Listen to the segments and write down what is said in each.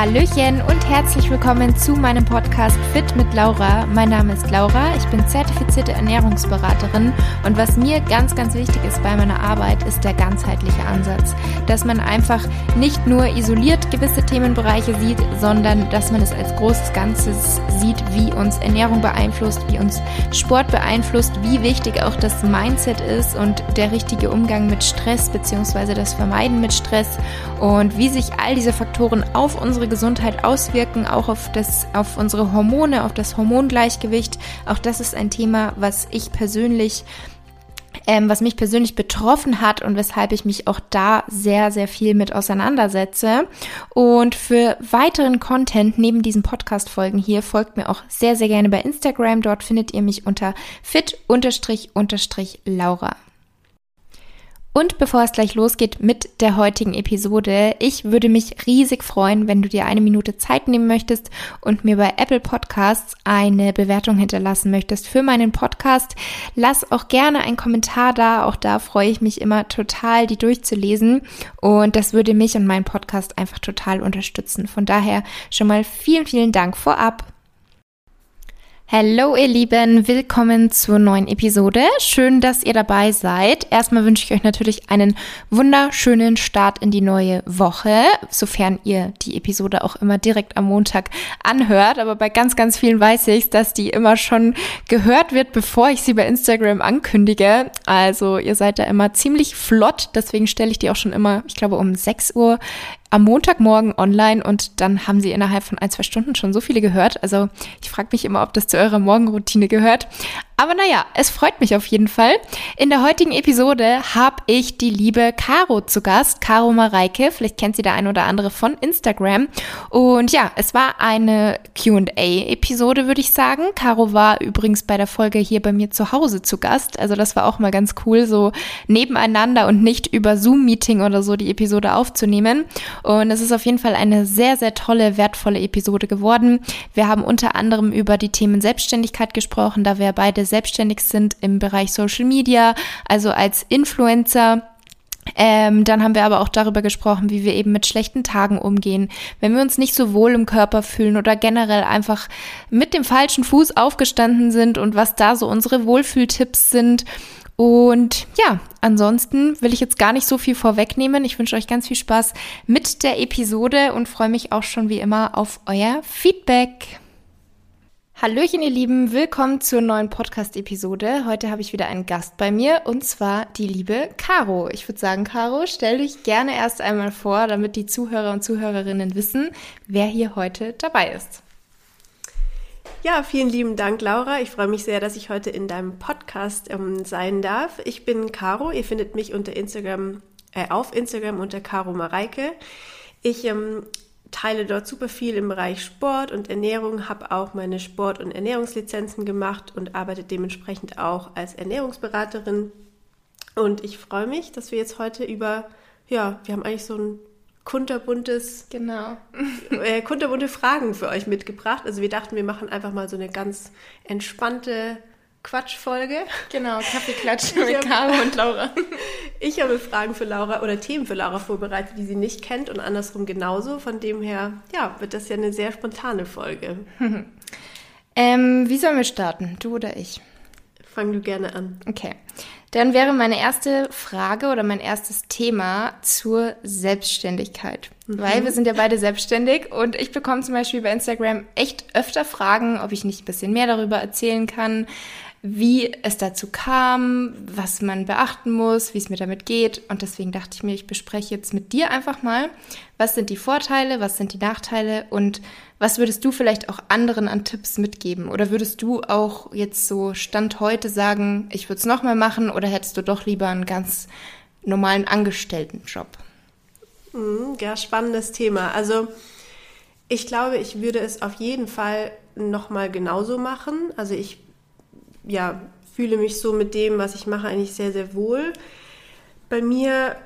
Hallöchen und herzlich willkommen zu meinem Podcast Fit mit Laura. Mein Name ist Laura, ich bin zertifizierte Ernährungsberaterin und was mir ganz, ganz wichtig ist bei meiner Arbeit, ist der ganzheitliche Ansatz. Dass man einfach nicht nur isoliert gewisse Themenbereiche sieht, sondern dass man es als großes Ganzes sieht, wie uns Ernährung beeinflusst, wie uns Sport beeinflusst, wie wichtig auch das Mindset ist und der richtige Umgang mit Stress bzw. das Vermeiden mit Stress und wie sich all diese Faktoren auf unsere Gesundheit auswirken, auch auf, das, auf unsere Hormone, auf das Hormongleichgewicht. Auch das ist ein Thema, was ich persönlich ähm, was mich persönlich betroffen hat und weshalb ich mich auch da sehr, sehr viel mit auseinandersetze. Und für weiteren Content neben diesen Podcast-Folgen hier folgt mir auch sehr, sehr gerne bei Instagram. Dort findet ihr mich unter fit-laura. Und bevor es gleich losgeht mit der heutigen Episode, ich würde mich riesig freuen, wenn du dir eine Minute Zeit nehmen möchtest und mir bei Apple Podcasts eine Bewertung hinterlassen möchtest für meinen Podcast. Lass auch gerne einen Kommentar da, auch da freue ich mich immer total, die durchzulesen und das würde mich und meinen Podcast einfach total unterstützen. Von daher schon mal vielen, vielen Dank vorab. Hallo ihr Lieben, willkommen zur neuen Episode. Schön, dass ihr dabei seid. Erstmal wünsche ich euch natürlich einen wunderschönen Start in die neue Woche, sofern ihr die Episode auch immer direkt am Montag anhört. Aber bei ganz, ganz vielen weiß ich, dass die immer schon gehört wird, bevor ich sie bei Instagram ankündige. Also ihr seid da immer ziemlich flott, deswegen stelle ich die auch schon immer, ich glaube, um 6 Uhr am Montagmorgen online und dann haben sie innerhalb von ein, zwei Stunden schon so viele gehört. Also ich frage mich immer, ob das zu eurer Morgenroutine gehört. Aber naja, es freut mich auf jeden Fall. In der heutigen Episode habe ich die liebe Caro zu Gast, Caro Mareike. Vielleicht kennt sie der ein oder andere von Instagram. Und ja, es war eine QA-Episode, würde ich sagen. Caro war übrigens bei der Folge hier bei mir zu Hause zu Gast. Also das war auch mal ganz cool, so nebeneinander und nicht über Zoom-Meeting oder so die Episode aufzunehmen. Und es ist auf jeden Fall eine sehr, sehr tolle, wertvolle Episode geworden. Wir haben unter anderem über die Themen Selbstständigkeit gesprochen, da wir beide selbstständig sind im Bereich Social Media, also als Influencer. Ähm, dann haben wir aber auch darüber gesprochen, wie wir eben mit schlechten Tagen umgehen, wenn wir uns nicht so wohl im Körper fühlen oder generell einfach mit dem falschen Fuß aufgestanden sind und was da so unsere Wohlfühltipps sind. Und ja, ansonsten will ich jetzt gar nicht so viel vorwegnehmen. Ich wünsche euch ganz viel Spaß mit der Episode und freue mich auch schon wie immer auf euer Feedback. Hallöchen, ihr Lieben, willkommen zur neuen Podcast-Episode. Heute habe ich wieder einen Gast bei mir und zwar die liebe Caro. Ich würde sagen, Caro, stell dich gerne erst einmal vor, damit die Zuhörer und Zuhörerinnen wissen, wer hier heute dabei ist. Ja, vielen lieben Dank, Laura. Ich freue mich sehr, dass ich heute in deinem Podcast ähm, sein darf. Ich bin Caro. Ihr findet mich unter Instagram, äh, auf Instagram unter Caro Mareike. Ich ähm, teile dort super viel im Bereich Sport und Ernährung, habe auch meine Sport- und Ernährungslizenzen gemacht und arbeite dementsprechend auch als Ernährungsberaterin. Und ich freue mich, dass wir jetzt heute über, ja, wir haben eigentlich so ein kunterbuntes, genau, äh, kunterbunte Fragen für euch mitgebracht. Also wir dachten, wir machen einfach mal so eine ganz entspannte Quatschfolge. Genau, Kaffeeklatsch mit Caro und Laura. Ich habe Fragen für Laura oder Themen für Laura vorbereitet, die sie nicht kennt und andersrum genauso. Von dem her, ja, wird das ja eine sehr spontane Folge. ähm, wie sollen wir starten? Du oder ich? Fang du gerne an. Okay. Dann wäre meine erste Frage oder mein erstes Thema zur Selbstständigkeit. Mhm. Weil wir sind ja beide selbstständig und ich bekomme zum Beispiel bei Instagram echt öfter Fragen, ob ich nicht ein bisschen mehr darüber erzählen kann, wie es dazu kam, was man beachten muss, wie es mir damit geht. Und deswegen dachte ich mir, ich bespreche jetzt mit dir einfach mal, was sind die Vorteile, was sind die Nachteile und was würdest du vielleicht auch anderen an Tipps mitgeben? Oder würdest du auch jetzt so Stand heute sagen, ich würde es nochmal machen oder hättest du doch lieber einen ganz normalen Angestelltenjob? Mhm, ja, spannendes Thema. Also ich glaube, ich würde es auf jeden Fall nochmal genauso machen. Also ich ja, fühle mich so mit dem, was ich mache, eigentlich sehr, sehr wohl. Bei mir,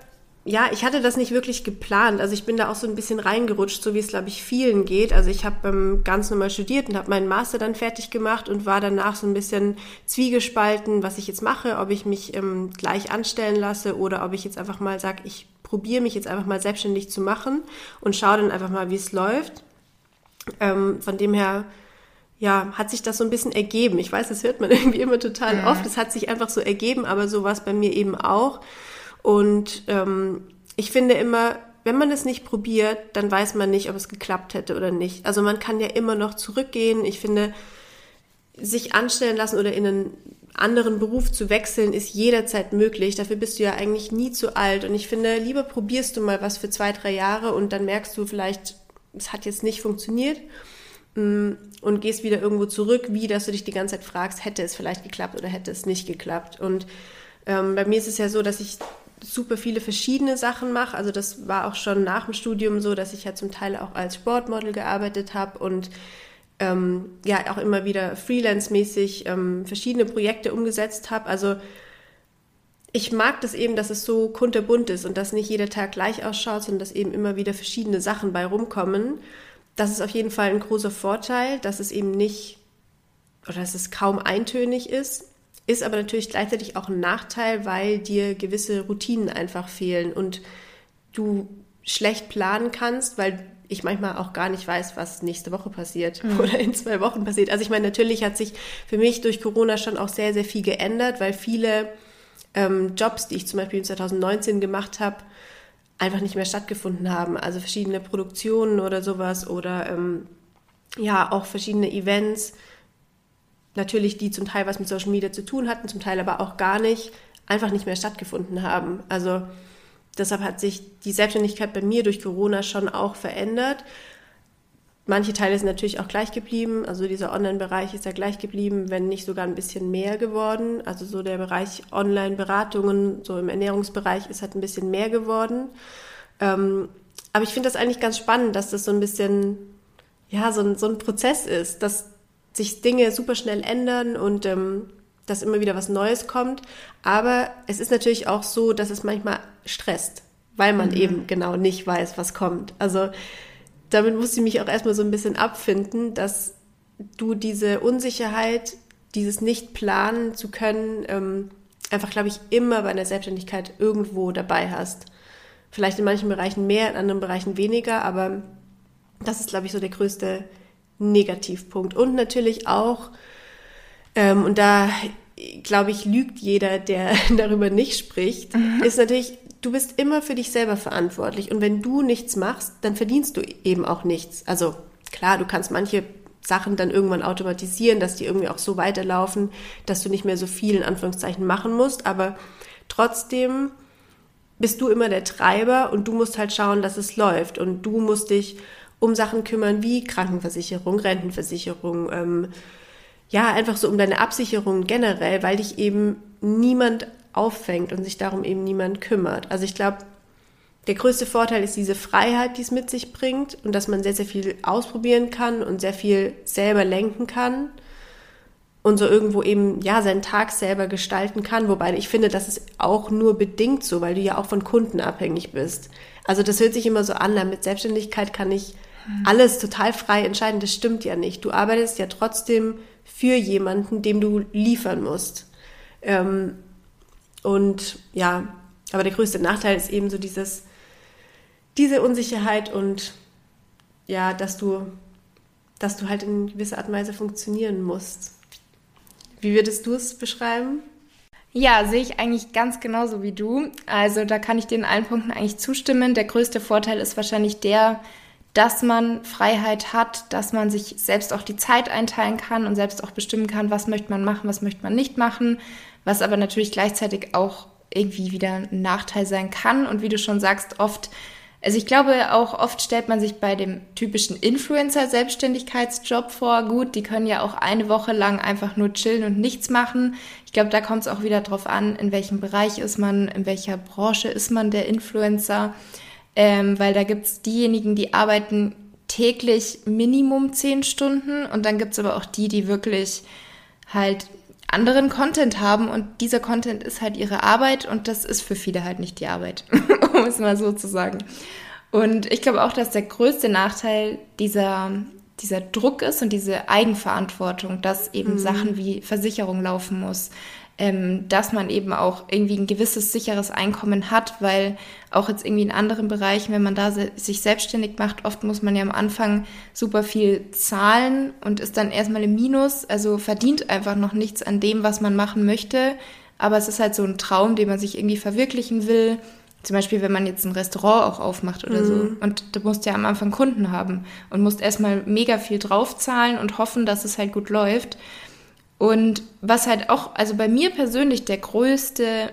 ja, ich hatte das nicht wirklich geplant. Also ich bin da auch so ein bisschen reingerutscht, so wie es, glaube ich, vielen geht. Also ich habe ähm, ganz normal studiert und habe meinen Master dann fertig gemacht und war danach so ein bisschen zwiegespalten, was ich jetzt mache, ob ich mich ähm, gleich anstellen lasse oder ob ich jetzt einfach mal sage, ich probiere mich jetzt einfach mal selbstständig zu machen und schaue dann einfach mal, wie es läuft. Ähm, von dem her, ja, hat sich das so ein bisschen ergeben. Ich weiß, das hört man irgendwie immer total ja. oft. Es hat sich einfach so ergeben, aber so war es bei mir eben auch. Und ähm, ich finde immer, wenn man es nicht probiert, dann weiß man nicht, ob es geklappt hätte oder nicht. Also man kann ja immer noch zurückgehen. Ich finde, sich anstellen lassen oder in einen anderen Beruf zu wechseln, ist jederzeit möglich. Dafür bist du ja eigentlich nie zu alt. Und ich finde, lieber probierst du mal was für zwei, drei Jahre und dann merkst du vielleicht, es hat jetzt nicht funktioniert und gehst wieder irgendwo zurück, wie dass du dich die ganze Zeit fragst, hätte es vielleicht geklappt oder hätte es nicht geklappt. Und ähm, bei mir ist es ja so, dass ich super viele verschiedene Sachen mache. Also das war auch schon nach dem Studium so, dass ich ja zum Teil auch als Sportmodel gearbeitet habe und ähm, ja auch immer wieder freelance-mäßig ähm, verschiedene Projekte umgesetzt habe. Also ich mag das eben, dass es so kunterbunt ist und dass nicht jeder Tag gleich ausschaut, sondern dass eben immer wieder verschiedene Sachen bei rumkommen. Das ist auf jeden Fall ein großer Vorteil, dass es eben nicht oder dass es kaum eintönig ist, ist aber natürlich gleichzeitig auch ein Nachteil, weil dir gewisse Routinen einfach fehlen und du schlecht planen kannst, weil ich manchmal auch gar nicht weiß, was nächste Woche passiert mhm. oder in zwei Wochen passiert. Also ich meine, natürlich hat sich für mich durch Corona schon auch sehr, sehr viel geändert, weil viele ähm, Jobs, die ich zum Beispiel in 2019 gemacht habe, einfach nicht mehr stattgefunden haben. Also verschiedene Produktionen oder sowas oder ähm, ja auch verschiedene Events, natürlich die zum Teil was mit Social Media zu tun hatten, zum Teil aber auch gar nicht, einfach nicht mehr stattgefunden haben. Also deshalb hat sich die Selbstständigkeit bei mir durch Corona schon auch verändert. Manche Teile sind natürlich auch gleich geblieben. Also dieser Online-Bereich ist ja gleich geblieben, wenn nicht sogar ein bisschen mehr geworden. Also so der Bereich Online-Beratungen, so im Ernährungsbereich ist halt ein bisschen mehr geworden. Ähm, aber ich finde das eigentlich ganz spannend, dass das so ein bisschen, ja, so ein, so ein Prozess ist, dass sich Dinge super schnell ändern und ähm, dass immer wieder was Neues kommt. Aber es ist natürlich auch so, dass es manchmal stresst, weil man mhm. eben genau nicht weiß, was kommt. Also damit musste ich mich auch erstmal so ein bisschen abfinden, dass du diese Unsicherheit, dieses nicht planen zu können, ähm, einfach, glaube ich, immer bei einer Selbstständigkeit irgendwo dabei hast. Vielleicht in manchen Bereichen mehr, in anderen Bereichen weniger, aber das ist, glaube ich, so der größte Negativpunkt. Und natürlich auch, ähm, und da glaube ich, lügt jeder, der darüber nicht spricht, mhm. ist natürlich, du bist immer für dich selber verantwortlich. Und wenn du nichts machst, dann verdienst du eben auch nichts. Also klar, du kannst manche Sachen dann irgendwann automatisieren, dass die irgendwie auch so weiterlaufen, dass du nicht mehr so viel in Anführungszeichen machen musst. Aber trotzdem bist du immer der Treiber und du musst halt schauen, dass es läuft. Und du musst dich um Sachen kümmern wie Krankenversicherung, Rentenversicherung, ähm, ja, einfach so um deine Absicherung generell, weil dich eben niemand auffängt und sich darum eben niemand kümmert. Also ich glaube, der größte Vorteil ist diese Freiheit, die es mit sich bringt und dass man sehr, sehr viel ausprobieren kann und sehr viel selber lenken kann und so irgendwo eben, ja, seinen Tag selber gestalten kann. Wobei ich finde, das ist auch nur bedingt so, weil du ja auch von Kunden abhängig bist. Also das hört sich immer so an, mit Selbstständigkeit kann ich alles total frei entscheiden. Das stimmt ja nicht. Du arbeitest ja trotzdem für jemanden, dem du liefern musst. Ähm, und ja, aber der größte Nachteil ist eben so dieses, diese Unsicherheit und ja, dass du, dass du halt in gewisser Art und Weise funktionieren musst. Wie würdest du es beschreiben? Ja, sehe ich eigentlich ganz genauso wie du. Also da kann ich dir in allen Punkten eigentlich zustimmen. Der größte Vorteil ist wahrscheinlich der, dass man Freiheit hat, dass man sich selbst auch die Zeit einteilen kann und selbst auch bestimmen kann, was möchte man machen, was möchte man nicht machen, was aber natürlich gleichzeitig auch irgendwie wieder ein Nachteil sein kann. Und wie du schon sagst, oft also ich glaube auch oft stellt man sich bei dem typischen Influencer-Selbstständigkeitsjob vor, gut, die können ja auch eine Woche lang einfach nur chillen und nichts machen. Ich glaube, da kommt es auch wieder drauf an, in welchem Bereich ist man, in welcher Branche ist man der Influencer. Ähm, weil da gibt's diejenigen, die arbeiten täglich Minimum zehn Stunden. Und dann gibt's aber auch die, die wirklich halt anderen Content haben und dieser Content ist halt ihre Arbeit und das ist für viele halt nicht die Arbeit, um es mal so zu sagen. Und ich glaube auch, dass der größte Nachteil dieser, dieser Druck ist und diese Eigenverantwortung, dass eben mhm. Sachen wie Versicherung laufen muss, ähm, dass man eben auch irgendwie ein gewisses sicheres Einkommen hat, weil auch jetzt irgendwie in anderen Bereichen, wenn man da se sich selbstständig macht, oft muss man ja am Anfang super viel zahlen und ist dann erstmal im Minus, also verdient einfach noch nichts an dem, was man machen möchte. Aber es ist halt so ein Traum, den man sich irgendwie verwirklichen will. Zum Beispiel, wenn man jetzt ein Restaurant auch aufmacht oder mhm. so. Und du musst ja am Anfang Kunden haben und musst erstmal mega viel draufzahlen und hoffen, dass es halt gut läuft. Und was halt auch, also bei mir persönlich der größte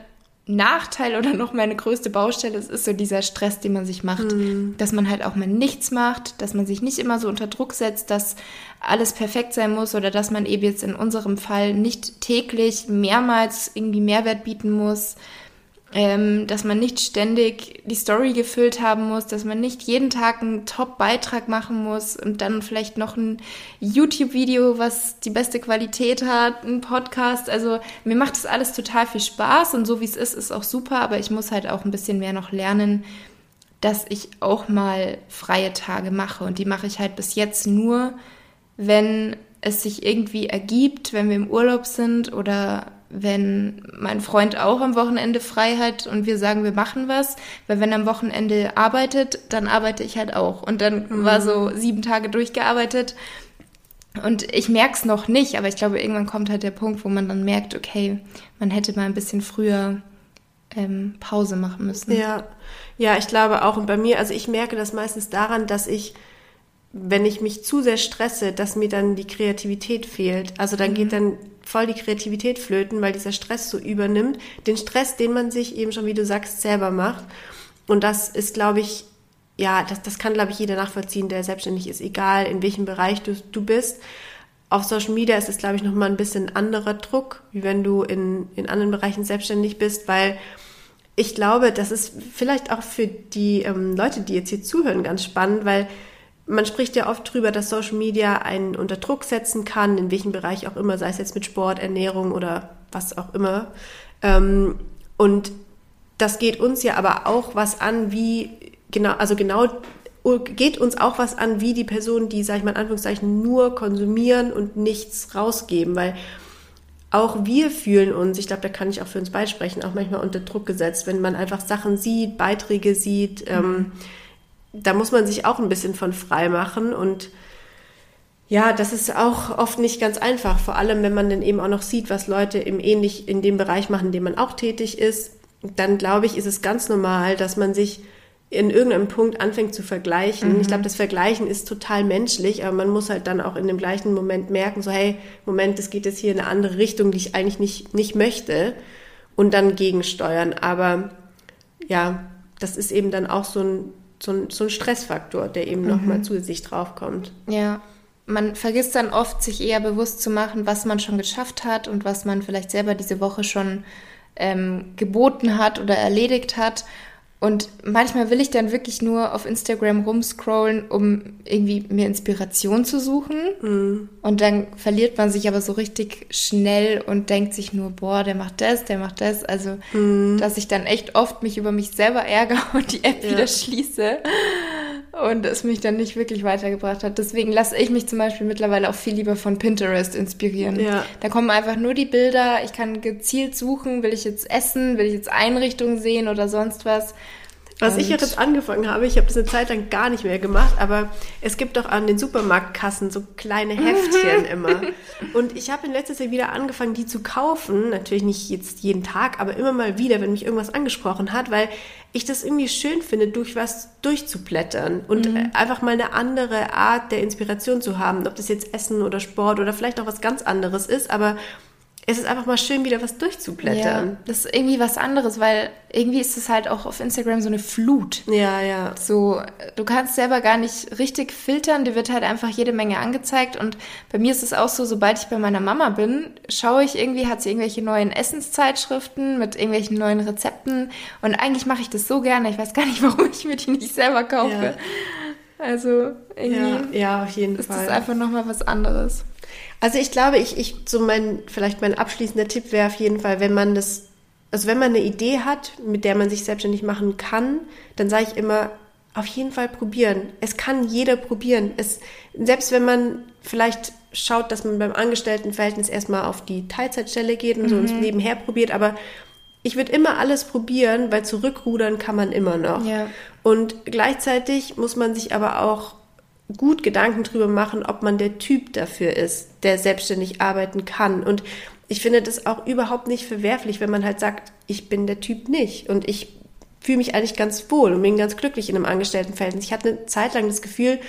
Nachteil oder noch meine größte Baustelle ist, ist so dieser Stress, den man sich macht. Mhm. Dass man halt auch mal nichts macht, dass man sich nicht immer so unter Druck setzt, dass alles perfekt sein muss oder dass man eben jetzt in unserem Fall nicht täglich mehrmals irgendwie Mehrwert bieten muss ähm, dass man nicht ständig die Story gefüllt haben muss, dass man nicht jeden Tag einen Top-Beitrag machen muss und dann vielleicht noch ein YouTube-Video, was die beste Qualität hat, ein Podcast. Also mir macht das alles total viel Spaß und so wie es ist, ist auch super, aber ich muss halt auch ein bisschen mehr noch lernen, dass ich auch mal freie Tage mache und die mache ich halt bis jetzt nur, wenn es sich irgendwie ergibt, wenn wir im Urlaub sind oder wenn mein Freund auch am Wochenende frei hat und wir sagen, wir machen was, weil wenn er am Wochenende arbeitet, dann arbeite ich halt auch. Und dann mhm. war so sieben Tage durchgearbeitet. Und ich merke es noch nicht, aber ich glaube, irgendwann kommt halt der Punkt, wo man dann merkt, okay, man hätte mal ein bisschen früher ähm, Pause machen müssen. Ja, ja, ich glaube auch. Und bei mir, also ich merke das meistens daran, dass ich wenn ich mich zu sehr stresse, dass mir dann die Kreativität fehlt. Also dann mhm. geht dann voll die Kreativität flöten, weil dieser Stress so übernimmt. Den Stress, den man sich eben schon, wie du sagst, selber macht. Und das ist, glaube ich, ja, das, das kann, glaube ich, jeder nachvollziehen, der selbstständig ist, egal in welchem Bereich du, du bist. Auf Social Media ist es, glaube ich, nochmal ein bisschen anderer Druck, wie wenn du in, in anderen Bereichen selbstständig bist, weil ich glaube, das ist vielleicht auch für die ähm, Leute, die jetzt hier zuhören, ganz spannend, weil man spricht ja oft drüber, dass Social Media einen unter Druck setzen kann, in welchem Bereich auch immer, sei es jetzt mit Sport, Ernährung oder was auch immer. Ähm, und das geht uns ja aber auch was an, wie genau, also genau geht uns auch was an, wie die Personen, die, sag ich mal in Anführungszeichen, nur konsumieren und nichts rausgeben, weil auch wir fühlen uns, ich glaube, da kann ich auch für uns beide sprechen, auch manchmal unter Druck gesetzt, wenn man einfach Sachen sieht, Beiträge sieht, ähm, mhm. ähm, da muss man sich auch ein bisschen von frei machen und ja, das ist auch oft nicht ganz einfach, vor allem wenn man dann eben auch noch sieht, was Leute im ähnlich in dem Bereich machen, in dem man auch tätig ist, dann glaube ich, ist es ganz normal, dass man sich in irgendeinem Punkt anfängt zu vergleichen. Mhm. Ich glaube, das Vergleichen ist total menschlich, aber man muss halt dann auch in dem gleichen Moment merken, so hey, Moment, es geht jetzt hier in eine andere Richtung, die ich eigentlich nicht, nicht möchte und dann gegensteuern. Aber ja, das ist eben dann auch so ein so ein, so ein Stressfaktor, der eben mhm. nochmal zusätzlich draufkommt. Ja, man vergisst dann oft, sich eher bewusst zu machen, was man schon geschafft hat und was man vielleicht selber diese Woche schon ähm, geboten hat oder erledigt hat. Und manchmal will ich dann wirklich nur auf Instagram rumscrollen, um irgendwie mir Inspiration zu suchen. Mhm. Und dann verliert man sich aber so richtig schnell und denkt sich nur, boah, der macht das, der macht das. Also, mhm. dass ich dann echt oft mich über mich selber ärgere und die App ja. wieder schließe und es mich dann nicht wirklich weitergebracht hat. Deswegen lasse ich mich zum Beispiel mittlerweile auch viel lieber von Pinterest inspirieren. Ja. Da kommen einfach nur die Bilder, ich kann gezielt suchen, will ich jetzt essen, will ich jetzt Einrichtungen sehen oder sonst was. Was und ich jetzt angefangen habe, ich habe das eine Zeit lang gar nicht mehr gemacht, aber es gibt doch an den Supermarktkassen so kleine Heftchen immer. Und ich habe in letzter Zeit wieder angefangen, die zu kaufen. Natürlich nicht jetzt jeden Tag, aber immer mal wieder, wenn mich irgendwas angesprochen hat, weil ich das irgendwie schön finde, durch was durchzublättern und mhm. einfach mal eine andere Art der Inspiration zu haben. Ob das jetzt Essen oder Sport oder vielleicht auch was ganz anderes ist, aber es ist einfach mal schön, wieder was durchzublättern. Ja, das ist irgendwie was anderes, weil irgendwie ist es halt auch auf Instagram so eine Flut. Ja, ja. So, du kannst selber gar nicht richtig filtern, dir wird halt einfach jede Menge angezeigt. Und bei mir ist es auch so, sobald ich bei meiner Mama bin, schaue ich irgendwie, hat sie irgendwelche neuen Essenszeitschriften mit irgendwelchen neuen Rezepten. Und eigentlich mache ich das so gerne. Ich weiß gar nicht, warum ich mir die nicht selber kaufe. Ja. Also irgendwie ja, ja, auf jeden ist Fall. das einfach nochmal was anderes. Also ich glaube, ich, ich, so mein, vielleicht mein abschließender Tipp wäre auf jeden Fall, wenn man das, also wenn man eine Idee hat, mit der man sich selbstständig machen kann, dann sage ich immer, auf jeden Fall probieren. Es kann jeder probieren. Es, selbst wenn man vielleicht schaut, dass man beim Angestelltenverhältnis erstmal auf die Teilzeitstelle geht und mhm. so ins Nebenher probiert, aber ich würde immer alles probieren, weil zurückrudern kann man immer noch. Ja. Und gleichzeitig muss man sich aber auch gut Gedanken drüber machen, ob man der Typ dafür ist, der selbstständig arbeiten kann. Und ich finde das auch überhaupt nicht verwerflich, wenn man halt sagt, ich bin der Typ nicht und ich fühle mich eigentlich ganz wohl und bin ganz glücklich in einem Angestelltenverhältnis. Ich hatte eine Zeit lang das Gefühl,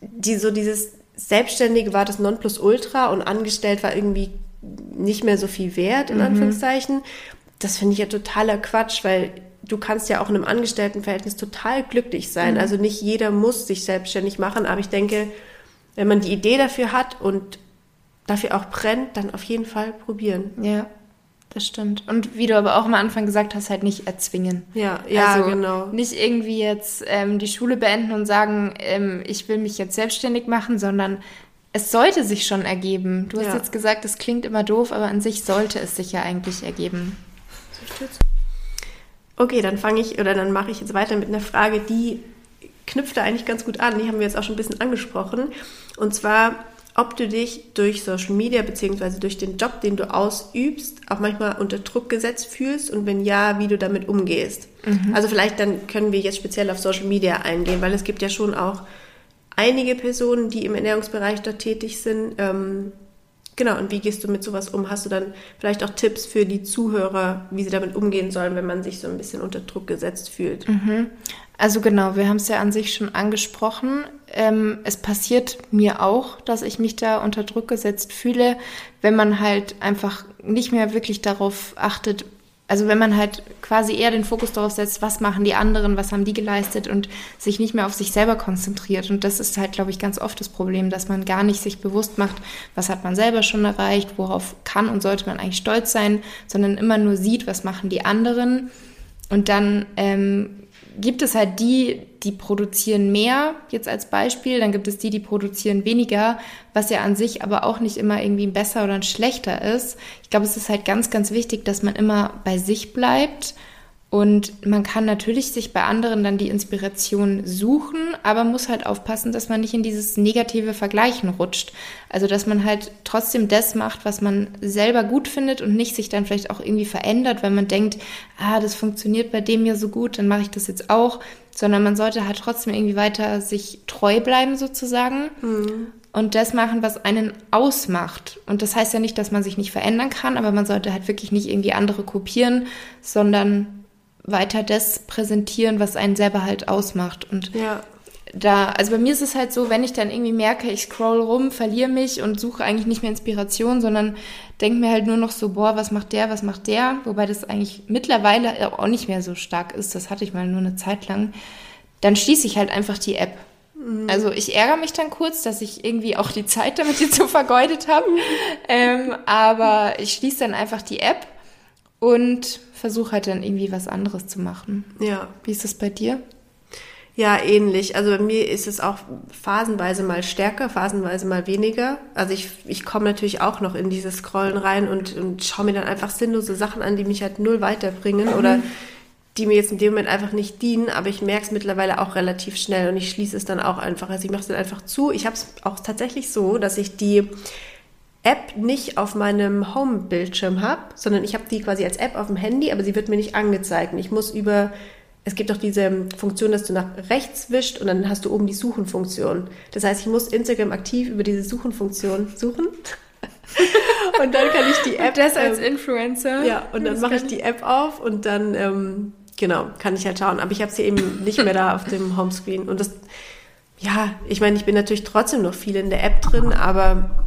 die, so dieses Selbstständige war das Nonplusultra und angestellt war irgendwie nicht mehr so viel wert, in mhm. Anführungszeichen. Das finde ich ja totaler Quatsch, weil du kannst ja auch in einem Angestelltenverhältnis total glücklich sein. Mhm. Also nicht jeder muss sich selbstständig machen, aber ich denke, wenn man die Idee dafür hat und dafür auch brennt, dann auf jeden Fall probieren. Ja, das stimmt. Und wie du aber auch am Anfang gesagt hast, halt nicht erzwingen. Ja, ja, also genau. Nicht irgendwie jetzt ähm, die Schule beenden und sagen, ähm, ich will mich jetzt selbstständig machen, sondern es sollte sich schon ergeben. Du hast ja. jetzt gesagt, es klingt immer doof, aber an sich sollte es sich ja eigentlich ergeben. Okay, dann fange ich oder dann mache ich jetzt weiter mit einer Frage, die knüpft da eigentlich ganz gut an. Die haben wir jetzt auch schon ein bisschen angesprochen. Und zwar, ob du dich durch Social Media beziehungsweise durch den Job, den du ausübst, auch manchmal unter Druck gesetzt fühlst und wenn ja, wie du damit umgehst. Mhm. Also vielleicht dann können wir jetzt speziell auf Social Media eingehen, weil es gibt ja schon auch einige Personen, die im Ernährungsbereich dort tätig sind. Ähm, genau, und wie gehst du mit sowas um? Hast du dann vielleicht auch Tipps für die Zuhörer, wie sie damit umgehen sollen, wenn man sich so ein bisschen unter Druck gesetzt fühlt? Mhm. Also genau, wir haben es ja an sich schon angesprochen. Ähm, es passiert mir auch, dass ich mich da unter Druck gesetzt fühle, wenn man halt einfach nicht mehr wirklich darauf achtet, also wenn man halt quasi eher den Fokus darauf setzt, was machen die anderen, was haben die geleistet und sich nicht mehr auf sich selber konzentriert. Und das ist halt, glaube ich, ganz oft das Problem, dass man gar nicht sich bewusst macht, was hat man selber schon erreicht, worauf kann und sollte man eigentlich stolz sein, sondern immer nur sieht, was machen die anderen. Und dann ähm, gibt es halt die, die produzieren mehr, jetzt als Beispiel, dann gibt es die, die produzieren weniger, was ja an sich aber auch nicht immer irgendwie ein besser oder ein schlechter ist. Ich glaube, es ist halt ganz, ganz wichtig, dass man immer bei sich bleibt und man kann natürlich sich bei anderen dann die Inspiration suchen, aber muss halt aufpassen, dass man nicht in dieses negative Vergleichen rutscht. Also, dass man halt trotzdem das macht, was man selber gut findet und nicht sich dann vielleicht auch irgendwie verändert, weil man denkt, ah, das funktioniert bei dem ja so gut, dann mache ich das jetzt auch. Sondern man sollte halt trotzdem irgendwie weiter sich treu bleiben sozusagen. Mhm. Und das machen, was einen ausmacht. Und das heißt ja nicht, dass man sich nicht verändern kann, aber man sollte halt wirklich nicht irgendwie andere kopieren, sondern weiter das präsentieren, was einen selber halt ausmacht. Und ja. da, also bei mir ist es halt so, wenn ich dann irgendwie merke, ich scroll rum, verliere mich und suche eigentlich nicht mehr Inspiration, sondern denke mir halt nur noch so, boah, was macht der, was macht der? Wobei das eigentlich mittlerweile auch nicht mehr so stark ist. Das hatte ich mal nur eine Zeit lang. Dann schließe ich halt einfach die App. Mhm. Also ich ärgere mich dann kurz, dass ich irgendwie auch die Zeit damit jetzt so vergeudet habe. ähm, aber ich schließe dann einfach die App und versuche halt dann irgendwie was anderes zu machen. Ja. Wie ist das bei dir? Ja, ähnlich. Also bei mir ist es auch phasenweise mal stärker, phasenweise mal weniger. Also ich, ich komme natürlich auch noch in dieses Scrollen rein und, und schaue mir dann einfach sinnlose Sachen an, die mich halt null weiterbringen mhm. oder die mir jetzt in dem Moment einfach nicht dienen, aber ich merke es mittlerweile auch relativ schnell und ich schließe es dann auch einfach. Also ich mache es dann einfach zu. Ich habe es auch tatsächlich so, dass ich die App nicht auf meinem Home-Bildschirm habe, sondern ich habe die quasi als App auf dem Handy, aber sie wird mir nicht angezeigt. Und ich muss über, es gibt auch diese Funktion, dass du nach rechts wischt und dann hast du oben die Suchen-Funktion. Das heißt, ich muss Instagram aktiv über diese Suchen-Funktion suchen. und dann kann ich die App. Und das als ähm, Influencer. Ja, und dann mache ich die App auf und dann, ähm, genau, kann ich halt schauen. Aber ich habe sie eben nicht mehr da auf dem Homescreen. Und das, ja, ich meine, ich bin natürlich trotzdem noch viel in der App drin, aber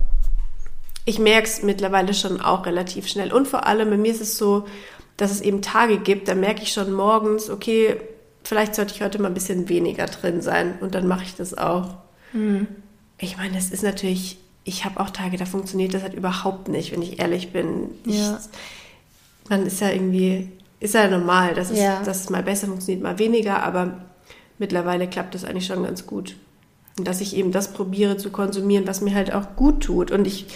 ich merke es mittlerweile schon auch relativ schnell. Und vor allem, bei mir ist es so, dass es eben Tage gibt, da merke ich schon morgens, okay, vielleicht sollte ich heute mal ein bisschen weniger drin sein. Und dann mache ich das auch. Mhm. Ich meine, es ist natürlich, ich habe auch Tage, da funktioniert das halt überhaupt nicht, wenn ich ehrlich bin. Ja. Ich, man ist ja irgendwie, ist ja normal, dass es, ja. dass es mal besser funktioniert, mal weniger, aber mittlerweile klappt das eigentlich schon ganz gut. Und dass ich eben das probiere zu konsumieren, was mir halt auch gut tut. Und ich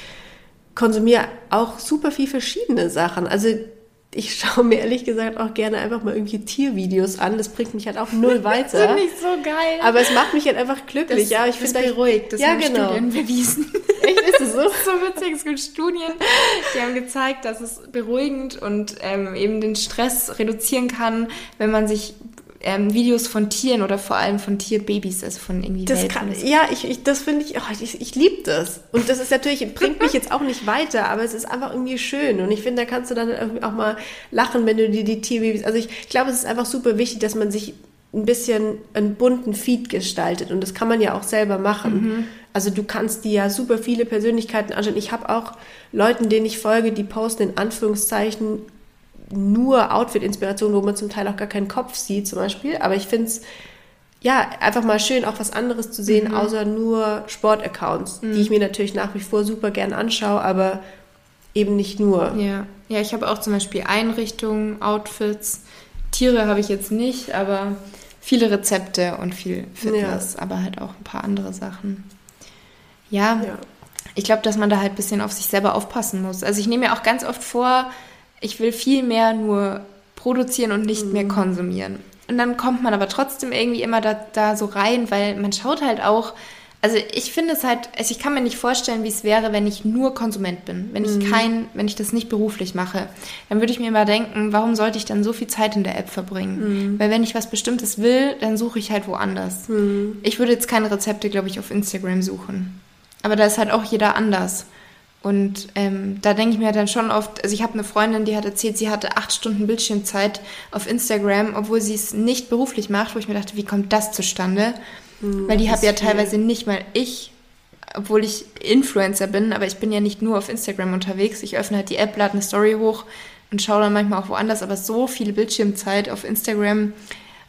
konsumiere auch super viel verschiedene Sachen. Also ich schaue mir ehrlich gesagt auch gerne einfach mal irgendwie Tiervideos an. Das bringt mich halt auch null weiter. das finde ich so geil. Aber es macht mich halt einfach glücklich. Das, ja, ich finde beruhigt. Das ja, haben genau. Studien bewiesen. Echt ist es so? Das ist so witzig. Es gibt Studien, die haben gezeigt, dass es beruhigend und ähm, eben den Stress reduzieren kann, wenn man sich ähm, Videos von Tieren oder vor allem von Tierbabys, also von irgendwie das Welpen. kann, Ja, ich, ich, das finde ich, oh, ich, ich liebe das. Und das ist natürlich, bringt mich jetzt auch nicht weiter, aber es ist einfach irgendwie schön. Und ich finde, da kannst du dann irgendwie auch mal lachen, wenn du dir die Tierbabys, also ich, ich glaube, es ist einfach super wichtig, dass man sich ein bisschen einen bunten Feed gestaltet. Und das kann man ja auch selber machen. Mhm. Also du kannst dir ja super viele Persönlichkeiten anschauen. Ich habe auch Leuten, denen ich folge, die posten in Anführungszeichen nur Outfit-Inspiration, wo man zum Teil auch gar keinen Kopf sieht zum Beispiel. Aber ich finde es ja einfach mal schön, auch was anderes zu sehen, außer nur Sport-Accounts, die ich mir natürlich nach wie vor super gern anschaue, aber eben nicht nur. Ja, ja ich habe auch zum Beispiel Einrichtungen, Outfits. Tiere habe ich jetzt nicht, aber viele Rezepte und viel Fitness, aber halt auch ein paar andere Sachen. Ja, Ja. ich glaube, dass man da halt ein bisschen auf sich selber aufpassen muss. Also ich nehme mir auch ganz oft vor, ich will viel mehr nur produzieren und nicht mehr konsumieren. Und dann kommt man aber trotzdem irgendwie immer da, da so rein, weil man schaut halt auch, also ich finde es halt, also ich kann mir nicht vorstellen, wie es wäre, wenn ich nur Konsument bin, wenn ich kein, wenn ich das nicht beruflich mache. Dann würde ich mir immer denken, warum sollte ich dann so viel Zeit in der App verbringen? Weil wenn ich was Bestimmtes will, dann suche ich halt woanders. Ich würde jetzt keine Rezepte, glaube ich, auf Instagram suchen. Aber da ist halt auch jeder anders. Und ähm, da denke ich mir dann schon oft, also ich habe eine Freundin, die hat erzählt, sie hatte acht Stunden Bildschirmzeit auf Instagram, obwohl sie es nicht beruflich macht, wo ich mir dachte, wie kommt das zustande? Weil die habe ja viel. teilweise nicht mal ich, obwohl ich Influencer bin, aber ich bin ja nicht nur auf Instagram unterwegs. Ich öffne halt die App, lade eine Story hoch und schaue dann manchmal auch woanders, aber so viel Bildschirmzeit auf Instagram.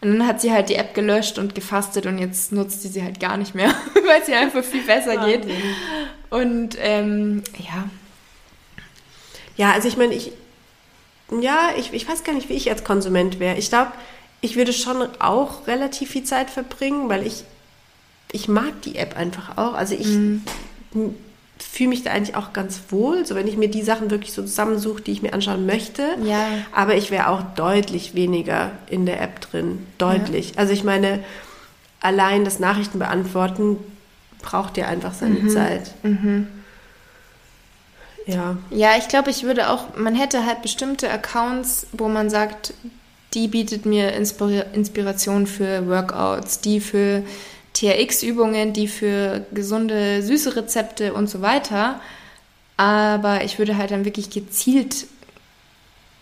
Und dann hat sie halt die App gelöscht und gefastet und jetzt nutzt sie sie halt gar nicht mehr, weil sie einfach viel besser geht. Wahnsinn. Und ähm, ja, Ja, also ich meine, ich, ja, ich, ich weiß gar nicht, wie ich als Konsument wäre. Ich glaube, ich würde schon auch relativ viel Zeit verbringen, weil ich, ich mag die App einfach auch. Also ich m- fühle mich da eigentlich auch ganz wohl, so wenn ich mir die Sachen wirklich so zusammensuche, die ich mir anschauen möchte. Ja. Aber ich wäre auch deutlich weniger in der App drin. Deutlich. Also ich meine, allein das Nachrichten beantworten braucht ja einfach seine Zeit. Ja. Ja, ich glaube, ich würde auch, man hätte halt bestimmte Accounts, wo man sagt, die bietet mir Inspira Inspiration für Workouts, die für TRX-Übungen, die für gesunde, süße Rezepte und so weiter. Aber ich würde halt dann wirklich gezielt,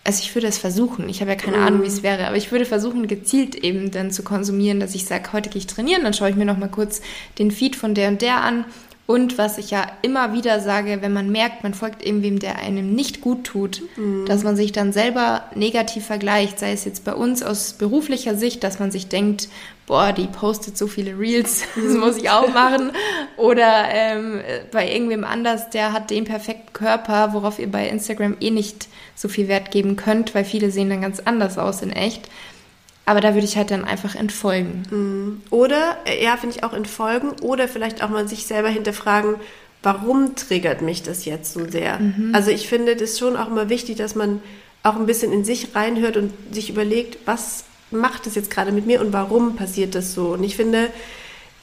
also ich würde es versuchen, ich habe ja keine Ahnung, wie es wäre, aber ich würde versuchen, gezielt eben dann zu konsumieren, dass ich sage, heute gehe ich trainieren, dann schaue ich mir nochmal kurz den Feed von der und der an. Und was ich ja immer wieder sage, wenn man merkt, man folgt irgendwem, der einem nicht gut tut, dass man sich dann selber negativ vergleicht, sei es jetzt bei uns aus beruflicher Sicht, dass man sich denkt, boah, die postet so viele Reels, das muss ich auch machen. Oder ähm, bei irgendwem anders, der hat den perfekten Körper, worauf ihr bei Instagram eh nicht so viel Wert geben könnt, weil viele sehen dann ganz anders aus in echt. Aber da würde ich halt dann einfach entfolgen. Oder, äh, ja, finde ich auch in Folgen, oder vielleicht auch mal sich selber hinterfragen, warum triggert mich das jetzt so sehr? Also ich finde das schon auch immer wichtig, dass man auch ein bisschen in sich reinhört und sich überlegt, was macht das jetzt gerade mit mir und warum passiert das so? Und ich finde,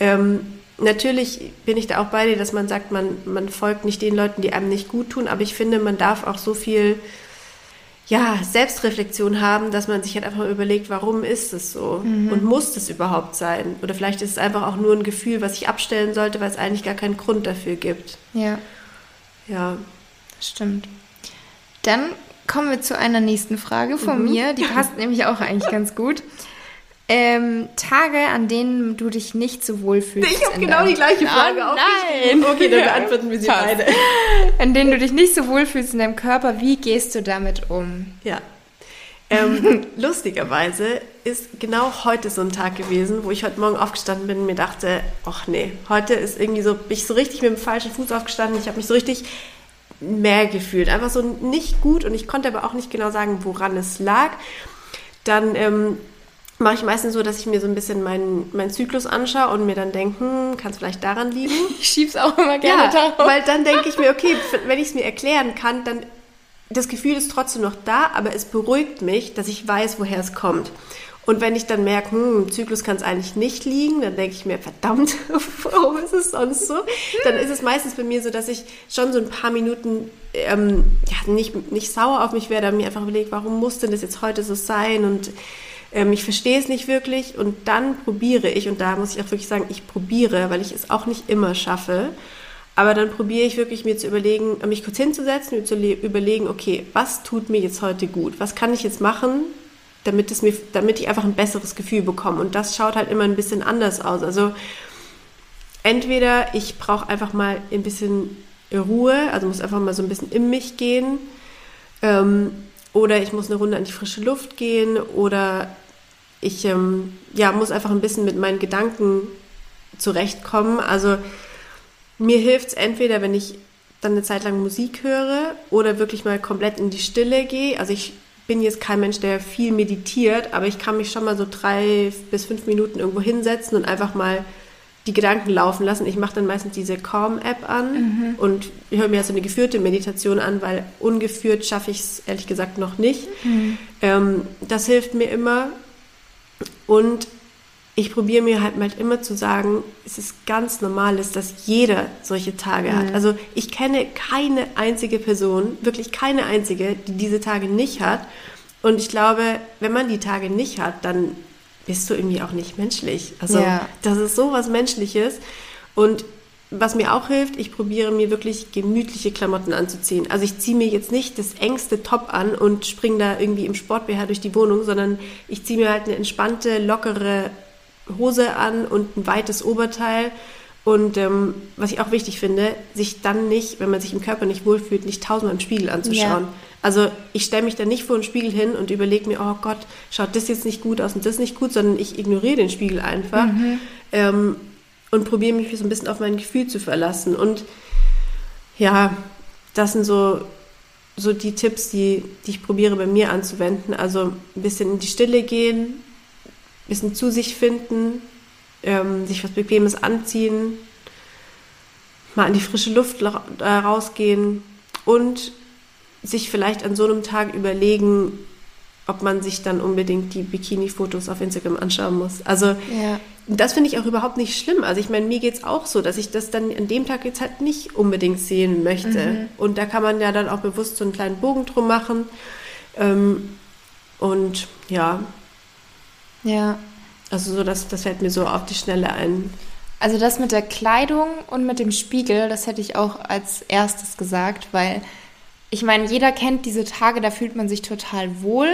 ähm, natürlich bin ich da auch bei dir, dass man sagt, man, man folgt nicht den Leuten, die einem nicht gut tun, aber ich finde, man darf auch so viel ja, Selbstreflexion haben, dass man sich halt einfach mal überlegt, warum ist es so und muss das überhaupt sein? Oder vielleicht ist es einfach auch nur ein Gefühl, was ich abstellen sollte, weil es eigentlich gar keinen Grund dafür gibt. Ja. Ja. Stimmt. Dann kommen wir zu einer nächsten Frage von Mhm. mir. Die passt nämlich auch eigentlich ganz gut. Ähm, Tage, an denen du dich nicht so wohl fühlst. Ich habe in genau die gleiche Oh, Frage nein. Okay, dann beantworten wir sie passt. beide. An denen du dich nicht so wohl fühlst in deinem Körper. Wie gehst du damit um? Ja. Ähm, lustigerweise ist genau heute so ein Tag gewesen, wo ich heute Morgen aufgestanden bin und mir dachte, ach nee, heute ist irgendwie so, bin ich so richtig mit dem falschen Fuß aufgestanden. Ich habe mich so richtig mehr gefühlt. Einfach so nicht gut und ich konnte aber auch nicht genau sagen, woran es lag. Dann ähm, mache ich meistens so, dass ich mir so ein bisschen meinen, meinen Zyklus anschaue und mir dann denke, hm, kann es vielleicht daran liegen? Ich schieb's auch immer gerne Ja, darauf. weil dann denke ich mir, okay, wenn ich es mir erklären kann, dann das Gefühl ist trotzdem noch da, aber es beruhigt mich, dass ich weiß, woher es kommt. Und wenn ich dann merke, hm, im Zyklus kann es eigentlich nicht liegen, dann denke ich mir, verdammt, warum ist es sonst so? Dann ist es meistens bei mir so, dass ich schon so ein paar Minuten ähm, ja, nicht, nicht sauer auf mich werde, aber mir einfach überlege, warum muss denn das jetzt heute so sein? Und ähm, ich verstehe es nicht wirklich. Und dann probiere ich, und da muss ich auch wirklich sagen, ich probiere, weil ich es auch nicht immer schaffe. Aber dann probiere ich wirklich mir zu überlegen, mich kurz hinzusetzen, mir zu überlegen, okay, was tut mir jetzt heute gut? Was kann ich jetzt machen, damit, es mir, damit ich einfach ein besseres Gefühl bekomme. Und das schaut halt immer ein bisschen anders aus. Also entweder ich brauche einfach mal ein bisschen Ruhe, also muss einfach mal so ein bisschen in mich gehen. Ähm, oder ich muss eine Runde an die frische Luft gehen. Oder ich ähm, ja, muss einfach ein bisschen mit meinen Gedanken zurechtkommen. Also mir hilft es entweder, wenn ich dann eine Zeit lang Musik höre oder wirklich mal komplett in die Stille gehe. Also ich bin jetzt kein Mensch, der viel meditiert, aber ich kann mich schon mal so drei bis fünf Minuten irgendwo hinsetzen und einfach mal die Gedanken laufen lassen. Ich mache dann meistens diese Calm-App an mhm. und höre mir so eine geführte Meditation an, weil ungeführt schaffe ich es ehrlich gesagt noch nicht. Mhm. Ähm, das hilft mir immer. Und ich probiere mir halt mal immer zu sagen, es ist ganz normal dass jeder solche Tage mhm. hat. Also ich kenne keine einzige Person, wirklich keine einzige, die diese Tage nicht hat. Und ich glaube, wenn man die Tage nicht hat, dann bist du irgendwie auch nicht menschlich. Also ja. das ist so was Menschliches. Und was mir auch hilft, ich probiere mir wirklich gemütliche Klamotten anzuziehen. Also ich ziehe mir jetzt nicht das engste Top an und springe da irgendwie im Sportbh durch die Wohnung, sondern ich ziehe mir halt eine entspannte, lockere Hose an und ein weites Oberteil. Und ähm, was ich auch wichtig finde, sich dann nicht, wenn man sich im Körper nicht wohlfühlt, nicht tausendmal im Spiegel anzuschauen. Ja. Also ich stelle mich dann nicht vor den Spiegel hin und überlege mir, oh Gott, schaut das jetzt nicht gut aus und das nicht gut, sondern ich ignoriere den Spiegel einfach mhm. ähm, und probiere mich so ein bisschen auf mein Gefühl zu verlassen. Und ja, das sind so, so die Tipps, die, die ich probiere bei mir anzuwenden. Also ein bisschen in die Stille gehen, bisschen zu sich finden, ähm, sich was Bequemes anziehen, mal in die frische Luft äh, rausgehen und sich vielleicht an so einem Tag überlegen, ob man sich dann unbedingt die Bikini-Fotos auf Instagram anschauen muss. Also ja. das finde ich auch überhaupt nicht schlimm. Also ich meine, mir geht es auch so, dass ich das dann an dem Tag jetzt halt nicht unbedingt sehen möchte. Mhm. Und da kann man ja dann auch bewusst so einen kleinen Bogen drum machen. Ähm, und ja, ja. Also so, das, das fällt mir so auf die Schnelle ein. Also das mit der Kleidung und mit dem Spiegel, das hätte ich auch als erstes gesagt, weil ich meine, jeder kennt diese Tage, da fühlt man sich total wohl.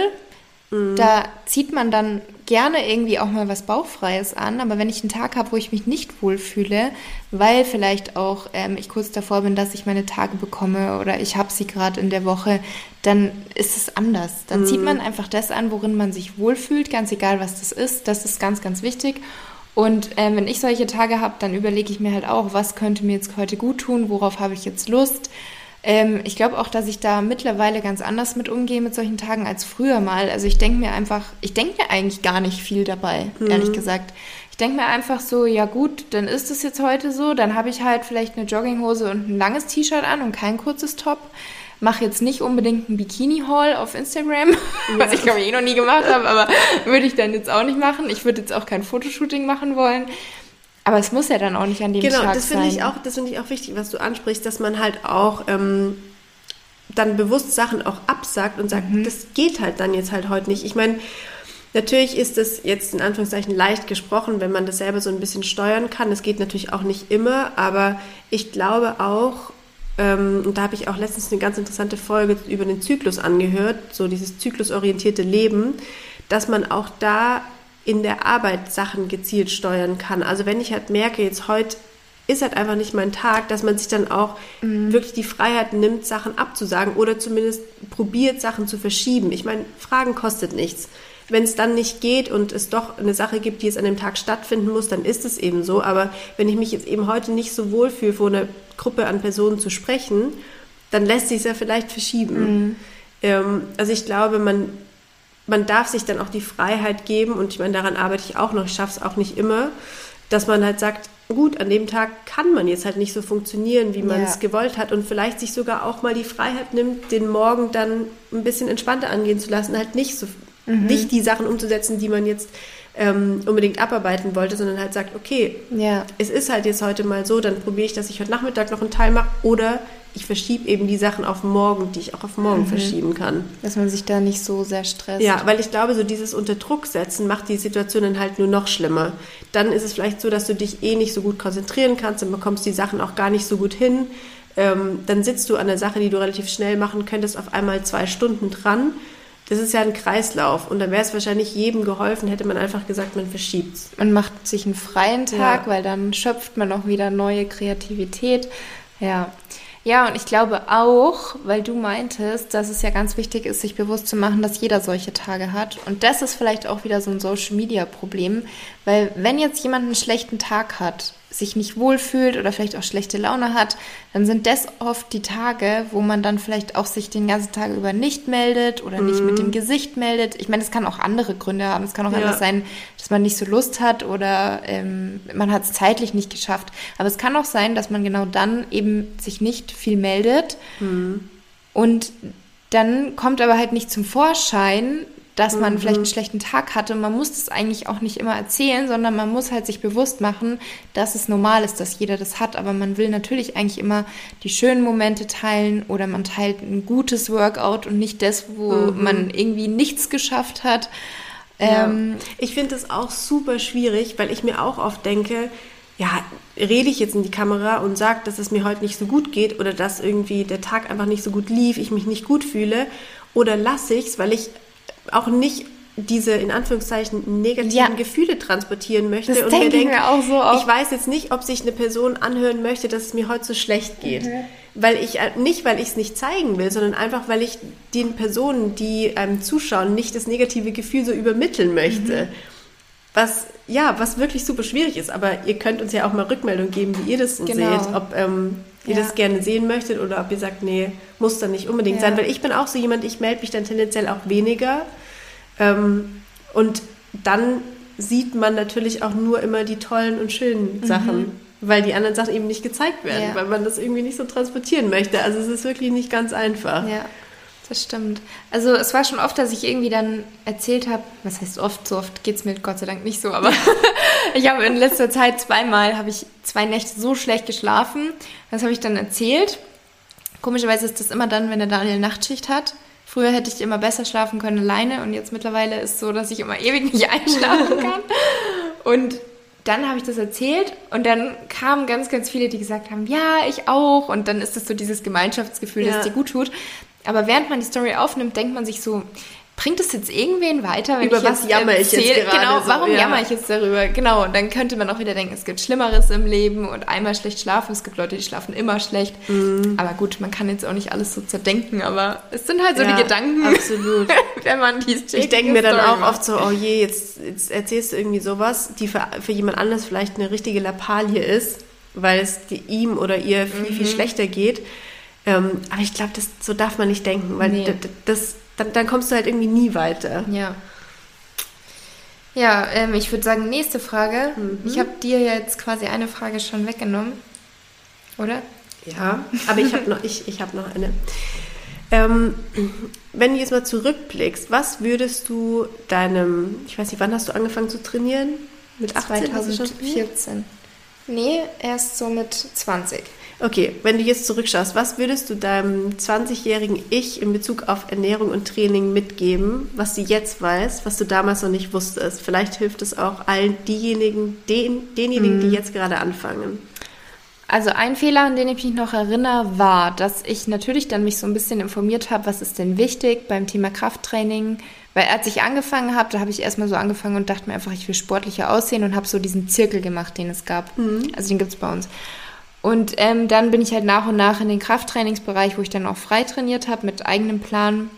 Mhm. Da zieht man dann gerne irgendwie auch mal was Bauchfreies an. Aber wenn ich einen Tag habe, wo ich mich nicht wohlfühle, weil vielleicht auch ähm, ich kurz davor bin, dass ich meine Tage bekomme oder ich habe sie gerade in der Woche, dann ist es anders. Dann mhm. zieht man einfach das an, worin man sich wohlfühlt, ganz egal, was das ist. Das ist ganz, ganz wichtig. Und äh, wenn ich solche Tage habe, dann überlege ich mir halt auch, was könnte mir jetzt heute gut tun, worauf habe ich jetzt Lust. Ähm, ich glaube auch, dass ich da mittlerweile ganz anders mit umgehe mit solchen Tagen als früher mal. Also ich denke mir einfach, ich denke mir eigentlich gar nicht viel dabei, mhm. ehrlich gesagt. Ich denke mir einfach so, ja gut, dann ist es jetzt heute so, dann habe ich halt vielleicht eine Jogginghose und ein langes T-Shirt an und kein kurzes Top. Mache jetzt nicht unbedingt ein Bikini-Haul auf Instagram, ja. was ich glaube ich eh noch nie gemacht habe, aber würde ich dann jetzt auch nicht machen. Ich würde jetzt auch kein Fotoshooting machen wollen. Aber es muss ja dann auch nicht an dem genau, Tag das finde ich auch, das finde ich auch wichtig, was du ansprichst, dass man halt auch ähm, dann bewusst Sachen auch absagt und sagt, mhm. das geht halt dann jetzt halt heute nicht. Ich meine, natürlich ist es jetzt in Anführungszeichen leicht gesprochen, wenn man das selber so ein bisschen steuern kann. Das geht natürlich auch nicht immer, aber ich glaube auch, ähm, und da habe ich auch letztens eine ganz interessante Folge über den Zyklus angehört, so dieses zyklusorientierte Leben, dass man auch da in der Arbeit Sachen gezielt steuern kann. Also wenn ich halt merke, jetzt heute ist halt einfach nicht mein Tag, dass man sich dann auch mhm. wirklich die Freiheit nimmt, Sachen abzusagen oder zumindest probiert, Sachen zu verschieben. Ich meine, Fragen kostet nichts. Wenn es dann nicht geht und es doch eine Sache gibt, die jetzt an dem Tag stattfinden muss, dann ist es eben so. Aber wenn ich mich jetzt eben heute nicht so wohl fühle, vor einer Gruppe an Personen zu sprechen, dann lässt sich es ja vielleicht verschieben. Mhm. Ähm, also ich glaube, man man darf sich dann auch die Freiheit geben, und ich meine, daran arbeite ich auch noch, ich schaffe es auch nicht immer, dass man halt sagt, gut, an dem Tag kann man jetzt halt nicht so funktionieren, wie man ja. es gewollt hat und vielleicht sich sogar auch mal die Freiheit nimmt, den Morgen dann ein bisschen entspannter angehen zu lassen, halt nicht so, mhm. nicht die Sachen umzusetzen, die man jetzt ähm, unbedingt abarbeiten wollte, sondern halt sagt, okay, ja. es ist halt jetzt heute mal so, dann probiere ich, dass ich heute Nachmittag noch einen Teil mache oder ich verschiebe eben die Sachen auf morgen, die ich auch auf morgen mhm. verschieben kann. Dass man sich da nicht so sehr stresst. Ja, weil ich glaube, so dieses unter Druck setzen macht die Situation dann halt nur noch schlimmer. Dann ist es vielleicht so, dass du dich eh nicht so gut konzentrieren kannst und bekommst die Sachen auch gar nicht so gut hin. Ähm, dann sitzt du an der Sache, die du relativ schnell machen könntest, auf einmal zwei Stunden dran. Das ist ja ein Kreislauf und dann wäre es wahrscheinlich jedem geholfen, hätte man einfach gesagt, man verschiebt es. Man macht sich einen freien Tag, ja. weil dann schöpft man auch wieder neue Kreativität. Ja. Ja, und ich glaube auch, weil du meintest, dass es ja ganz wichtig ist, sich bewusst zu machen, dass jeder solche Tage hat. Und das ist vielleicht auch wieder so ein Social-Media-Problem, weil wenn jetzt jemand einen schlechten Tag hat, sich nicht wohlfühlt oder vielleicht auch schlechte Laune hat, dann sind das oft die Tage, wo man dann vielleicht auch sich den ganzen Tag über nicht meldet oder mhm. nicht mit dem mhm. Gesicht meldet. Ich meine, es kann auch andere Gründe haben. Es kann auch ja. anders sein, dass man nicht so Lust hat oder ähm, man hat es zeitlich nicht geschafft. Aber es kann auch sein, dass man genau dann eben sich nicht viel meldet mhm. und dann kommt aber halt nicht zum Vorschein, dass man mhm. vielleicht einen schlechten Tag hatte. Man muss das eigentlich auch nicht immer erzählen, sondern man muss halt sich bewusst machen, dass es normal ist, dass jeder das hat. Aber man will natürlich eigentlich immer die schönen Momente teilen oder man teilt ein gutes Workout und nicht das, wo mhm. man irgendwie nichts geschafft hat. Ja. Ähm, ich finde es auch super schwierig, weil ich mir auch oft denke, ja, rede ich jetzt in die Kamera und sage, dass es mir heute nicht so gut geht oder dass irgendwie der Tag einfach nicht so gut lief, ich mich nicht gut fühle oder lasse ich es, weil ich auch nicht diese in Anführungszeichen negativen ja. Gefühle transportieren möchte das und mir denke, auch so ich weiß jetzt nicht, ob sich eine Person anhören möchte, dass es mir heute so schlecht geht, mhm. weil ich äh, nicht, weil ich es nicht zeigen will, sondern einfach, weil ich den Personen, die einem zuschauen, nicht das negative Gefühl so übermitteln möchte. Mhm. Was ja, was wirklich super schwierig ist. Aber ihr könnt uns ja auch mal Rückmeldung geben, wie ihr das genau. seht, ob ähm, ihr ja. das gerne sehen möchtet oder ob ihr sagt, nee, muss dann nicht unbedingt ja. sein. Weil ich bin auch so jemand, ich melde mich dann tendenziell auch weniger ähm, und dann sieht man natürlich auch nur immer die tollen und schönen mhm. Sachen, weil die anderen Sachen eben nicht gezeigt werden, ja. weil man das irgendwie nicht so transportieren möchte. Also es ist wirklich nicht ganz einfach. Ja, das stimmt. Also es war schon oft, dass ich irgendwie dann erzählt habe, was heißt oft, so oft geht es mir Gott sei Dank nicht so, aber ich habe in letzter Zeit zweimal, habe ich zwei Nächte so schlecht geschlafen. Das habe ich dann erzählt. Komischerweise ist das immer dann, wenn der Daniel Nachtschicht hat. Früher hätte ich immer besser schlafen können alleine und jetzt mittlerweile ist es so, dass ich immer ewig nicht einschlafen kann. Und dann habe ich das erzählt und dann kamen ganz, ganz viele, die gesagt haben, ja, ich auch. Und dann ist das so dieses Gemeinschaftsgefühl, ja. das dir gut tut. Aber während man die Story aufnimmt, denkt man sich so, bringt es jetzt irgendwen weiter, wenn Über ich was jammer ich jetzt gerade Genau, warum so, ja. jammer ich jetzt darüber? Genau, und dann könnte man auch wieder denken, es gibt Schlimmeres im Leben und einmal schlecht schlafen. Es gibt Leute, die schlafen immer schlecht. Mhm. Aber gut, man kann jetzt auch nicht alles so zerdenken, aber es sind halt so ja, die Gedanken. Absolut. wenn man die Ich denke mir dann auch oft so, oh je, jetzt, jetzt erzählst du irgendwie sowas, die für, für jemand anders vielleicht eine richtige Lappalie ist, weil es die, ihm oder ihr viel, mhm. viel schlechter geht. Ähm, aber ich glaube, so darf man nicht denken, weil nee. das dann, dann kommst du halt irgendwie nie weiter. Ja. Ja, ähm, ich würde sagen, nächste Frage. Mhm. Ich habe dir jetzt quasi eine Frage schon weggenommen, oder? Ja, aber ich habe noch, ich, ich hab noch eine. Ähm, wenn du jetzt mal zurückblickst, was würdest du deinem, ich weiß nicht, wann hast du angefangen zu trainieren? Mit 18? 2014. Nee, erst so mit 20. Okay, wenn du jetzt zurückschaust, was würdest du deinem 20-jährigen Ich in Bezug auf Ernährung und Training mitgeben, was du jetzt weißt, was du damals noch nicht wusstest? Vielleicht hilft es auch allen diejenigen, den, denjenigen, die jetzt gerade anfangen. Also ein Fehler, an den ich mich noch erinnere, war, dass ich natürlich dann mich so ein bisschen informiert habe, was ist denn wichtig beim Thema Krafttraining. Weil als ich angefangen habe, da habe ich erstmal so angefangen und dachte mir einfach, ich will sportlicher aussehen und habe so diesen Zirkel gemacht, den es gab. Mhm. Also den gibt es bei uns. Und ähm, dann bin ich halt nach und nach in den Krafttrainingsbereich, wo ich dann auch frei trainiert habe mit eigenem Plan.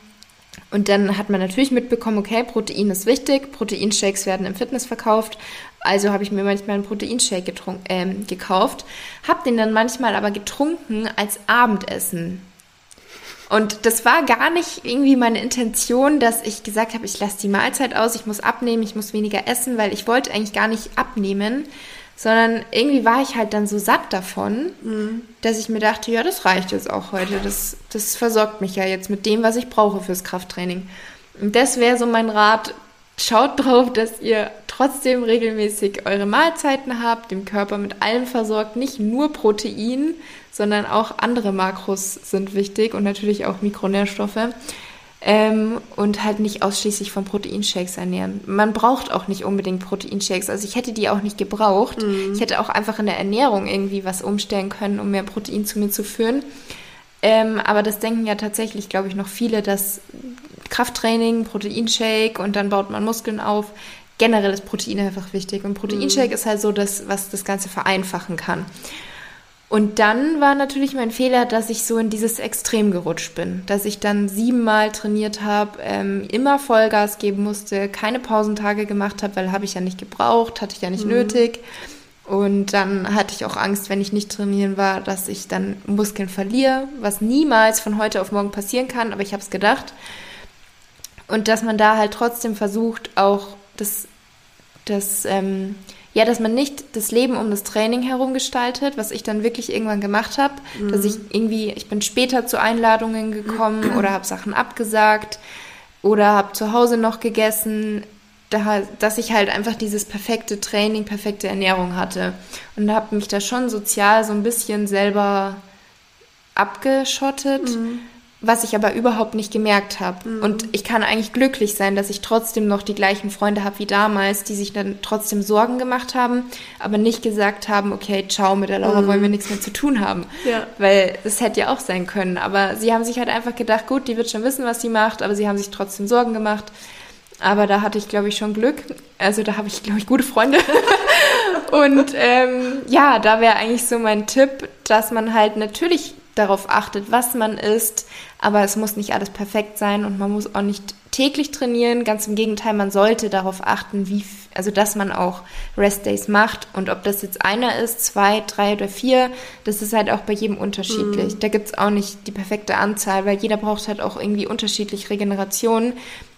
Und dann hat man natürlich mitbekommen, okay, Protein ist wichtig, Proteinshakes werden im Fitness verkauft. Also habe ich mir manchmal einen Proteinshake äh, gekauft, habe den dann manchmal aber getrunken als Abendessen. Und das war gar nicht irgendwie meine Intention, dass ich gesagt habe, ich lasse die Mahlzeit aus, ich muss abnehmen, ich muss weniger essen, weil ich wollte eigentlich gar nicht abnehmen, sondern irgendwie war ich halt dann so satt davon, mhm. dass ich mir dachte, ja, das reicht jetzt auch heute. Das, das versorgt mich ja jetzt mit dem, was ich brauche fürs Krafttraining. Und das wäre so mein Rat. Schaut drauf, dass ihr trotzdem regelmäßig eure Mahlzeiten habt, dem Körper mit allem versorgt, nicht nur Protein, sondern auch andere Makros sind wichtig und natürlich auch Mikronährstoffe ähm, und halt nicht ausschließlich von Proteinshakes ernähren. Man braucht auch nicht unbedingt Proteinshakes. Also ich hätte die auch nicht gebraucht. Mhm. Ich hätte auch einfach in der Ernährung irgendwie was umstellen können, um mehr Protein zu mir zu führen. Ähm, aber das denken ja tatsächlich, glaube ich, noch viele, dass Krafttraining, Proteinshake und dann baut man Muskeln auf. Generell ist Protein einfach wichtig. Und Proteinshake mhm. ist halt so das, was das Ganze vereinfachen kann. Und dann war natürlich mein Fehler, dass ich so in dieses Extrem gerutscht bin, dass ich dann siebenmal trainiert habe, ähm, immer Vollgas geben musste, keine Pausentage gemacht habe, weil habe ich ja nicht gebraucht, hatte ich ja nicht mhm. nötig. Und dann hatte ich auch Angst, wenn ich nicht trainieren war, dass ich dann Muskeln verliere, was niemals von heute auf morgen passieren kann, aber ich habe es gedacht. Und dass man da halt trotzdem versucht, auch das, das ähm, ja, dass man nicht das Leben um das Training herum gestaltet, was ich dann wirklich irgendwann gemacht habe, mhm. dass ich irgendwie, ich bin später zu Einladungen gekommen oder habe Sachen abgesagt oder habe zu Hause noch gegessen, da, dass ich halt einfach dieses perfekte Training, perfekte Ernährung hatte und habe mich da schon sozial so ein bisschen selber abgeschottet. Mhm was ich aber überhaupt nicht gemerkt habe. Mhm. Und ich kann eigentlich glücklich sein, dass ich trotzdem noch die gleichen Freunde habe wie damals, die sich dann trotzdem Sorgen gemacht haben, aber nicht gesagt haben, okay, ciao, mit der Laura mhm. wollen wir nichts mehr zu tun haben. Ja. Weil das hätte ja auch sein können. Aber sie haben sich halt einfach gedacht, gut, die wird schon wissen, was sie macht, aber sie haben sich trotzdem Sorgen gemacht. Aber da hatte ich, glaube ich, schon Glück. Also da habe ich, glaube ich, gute Freunde. Und ähm, ja, da wäre eigentlich so mein Tipp, dass man halt natürlich darauf achtet, was man isst, aber es muss nicht alles perfekt sein und man muss auch nicht täglich trainieren. Ganz im Gegenteil, man sollte darauf achten, wie, also dass man auch Restdays macht und ob das jetzt einer ist, zwei, drei oder vier, das ist halt auch bei jedem unterschiedlich. Mhm. Da gibt es auch nicht die perfekte Anzahl, weil jeder braucht halt auch irgendwie unterschiedlich Regenerationen.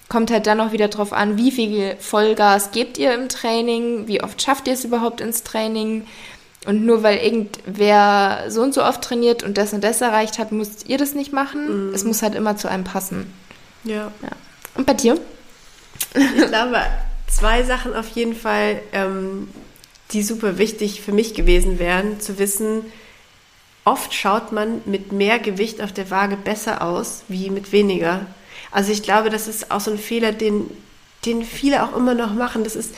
Kommt halt dann auch wieder drauf an, wie viel Vollgas gebt ihr im Training, wie oft schafft ihr es überhaupt ins Training und nur weil irgendwer so und so oft trainiert und das und das erreicht hat, müsst ihr das nicht machen. Mhm. Es muss halt immer zu einem passen. Ja. ja. Und bei dir? Ich glaube, zwei Sachen auf jeden Fall, ähm, die super wichtig für mich gewesen wären, zu wissen, oft schaut man mit mehr Gewicht auf der Waage besser aus wie mit weniger. Also ich glaube, das ist auch so ein Fehler, den, den viele auch immer noch machen. Das ist,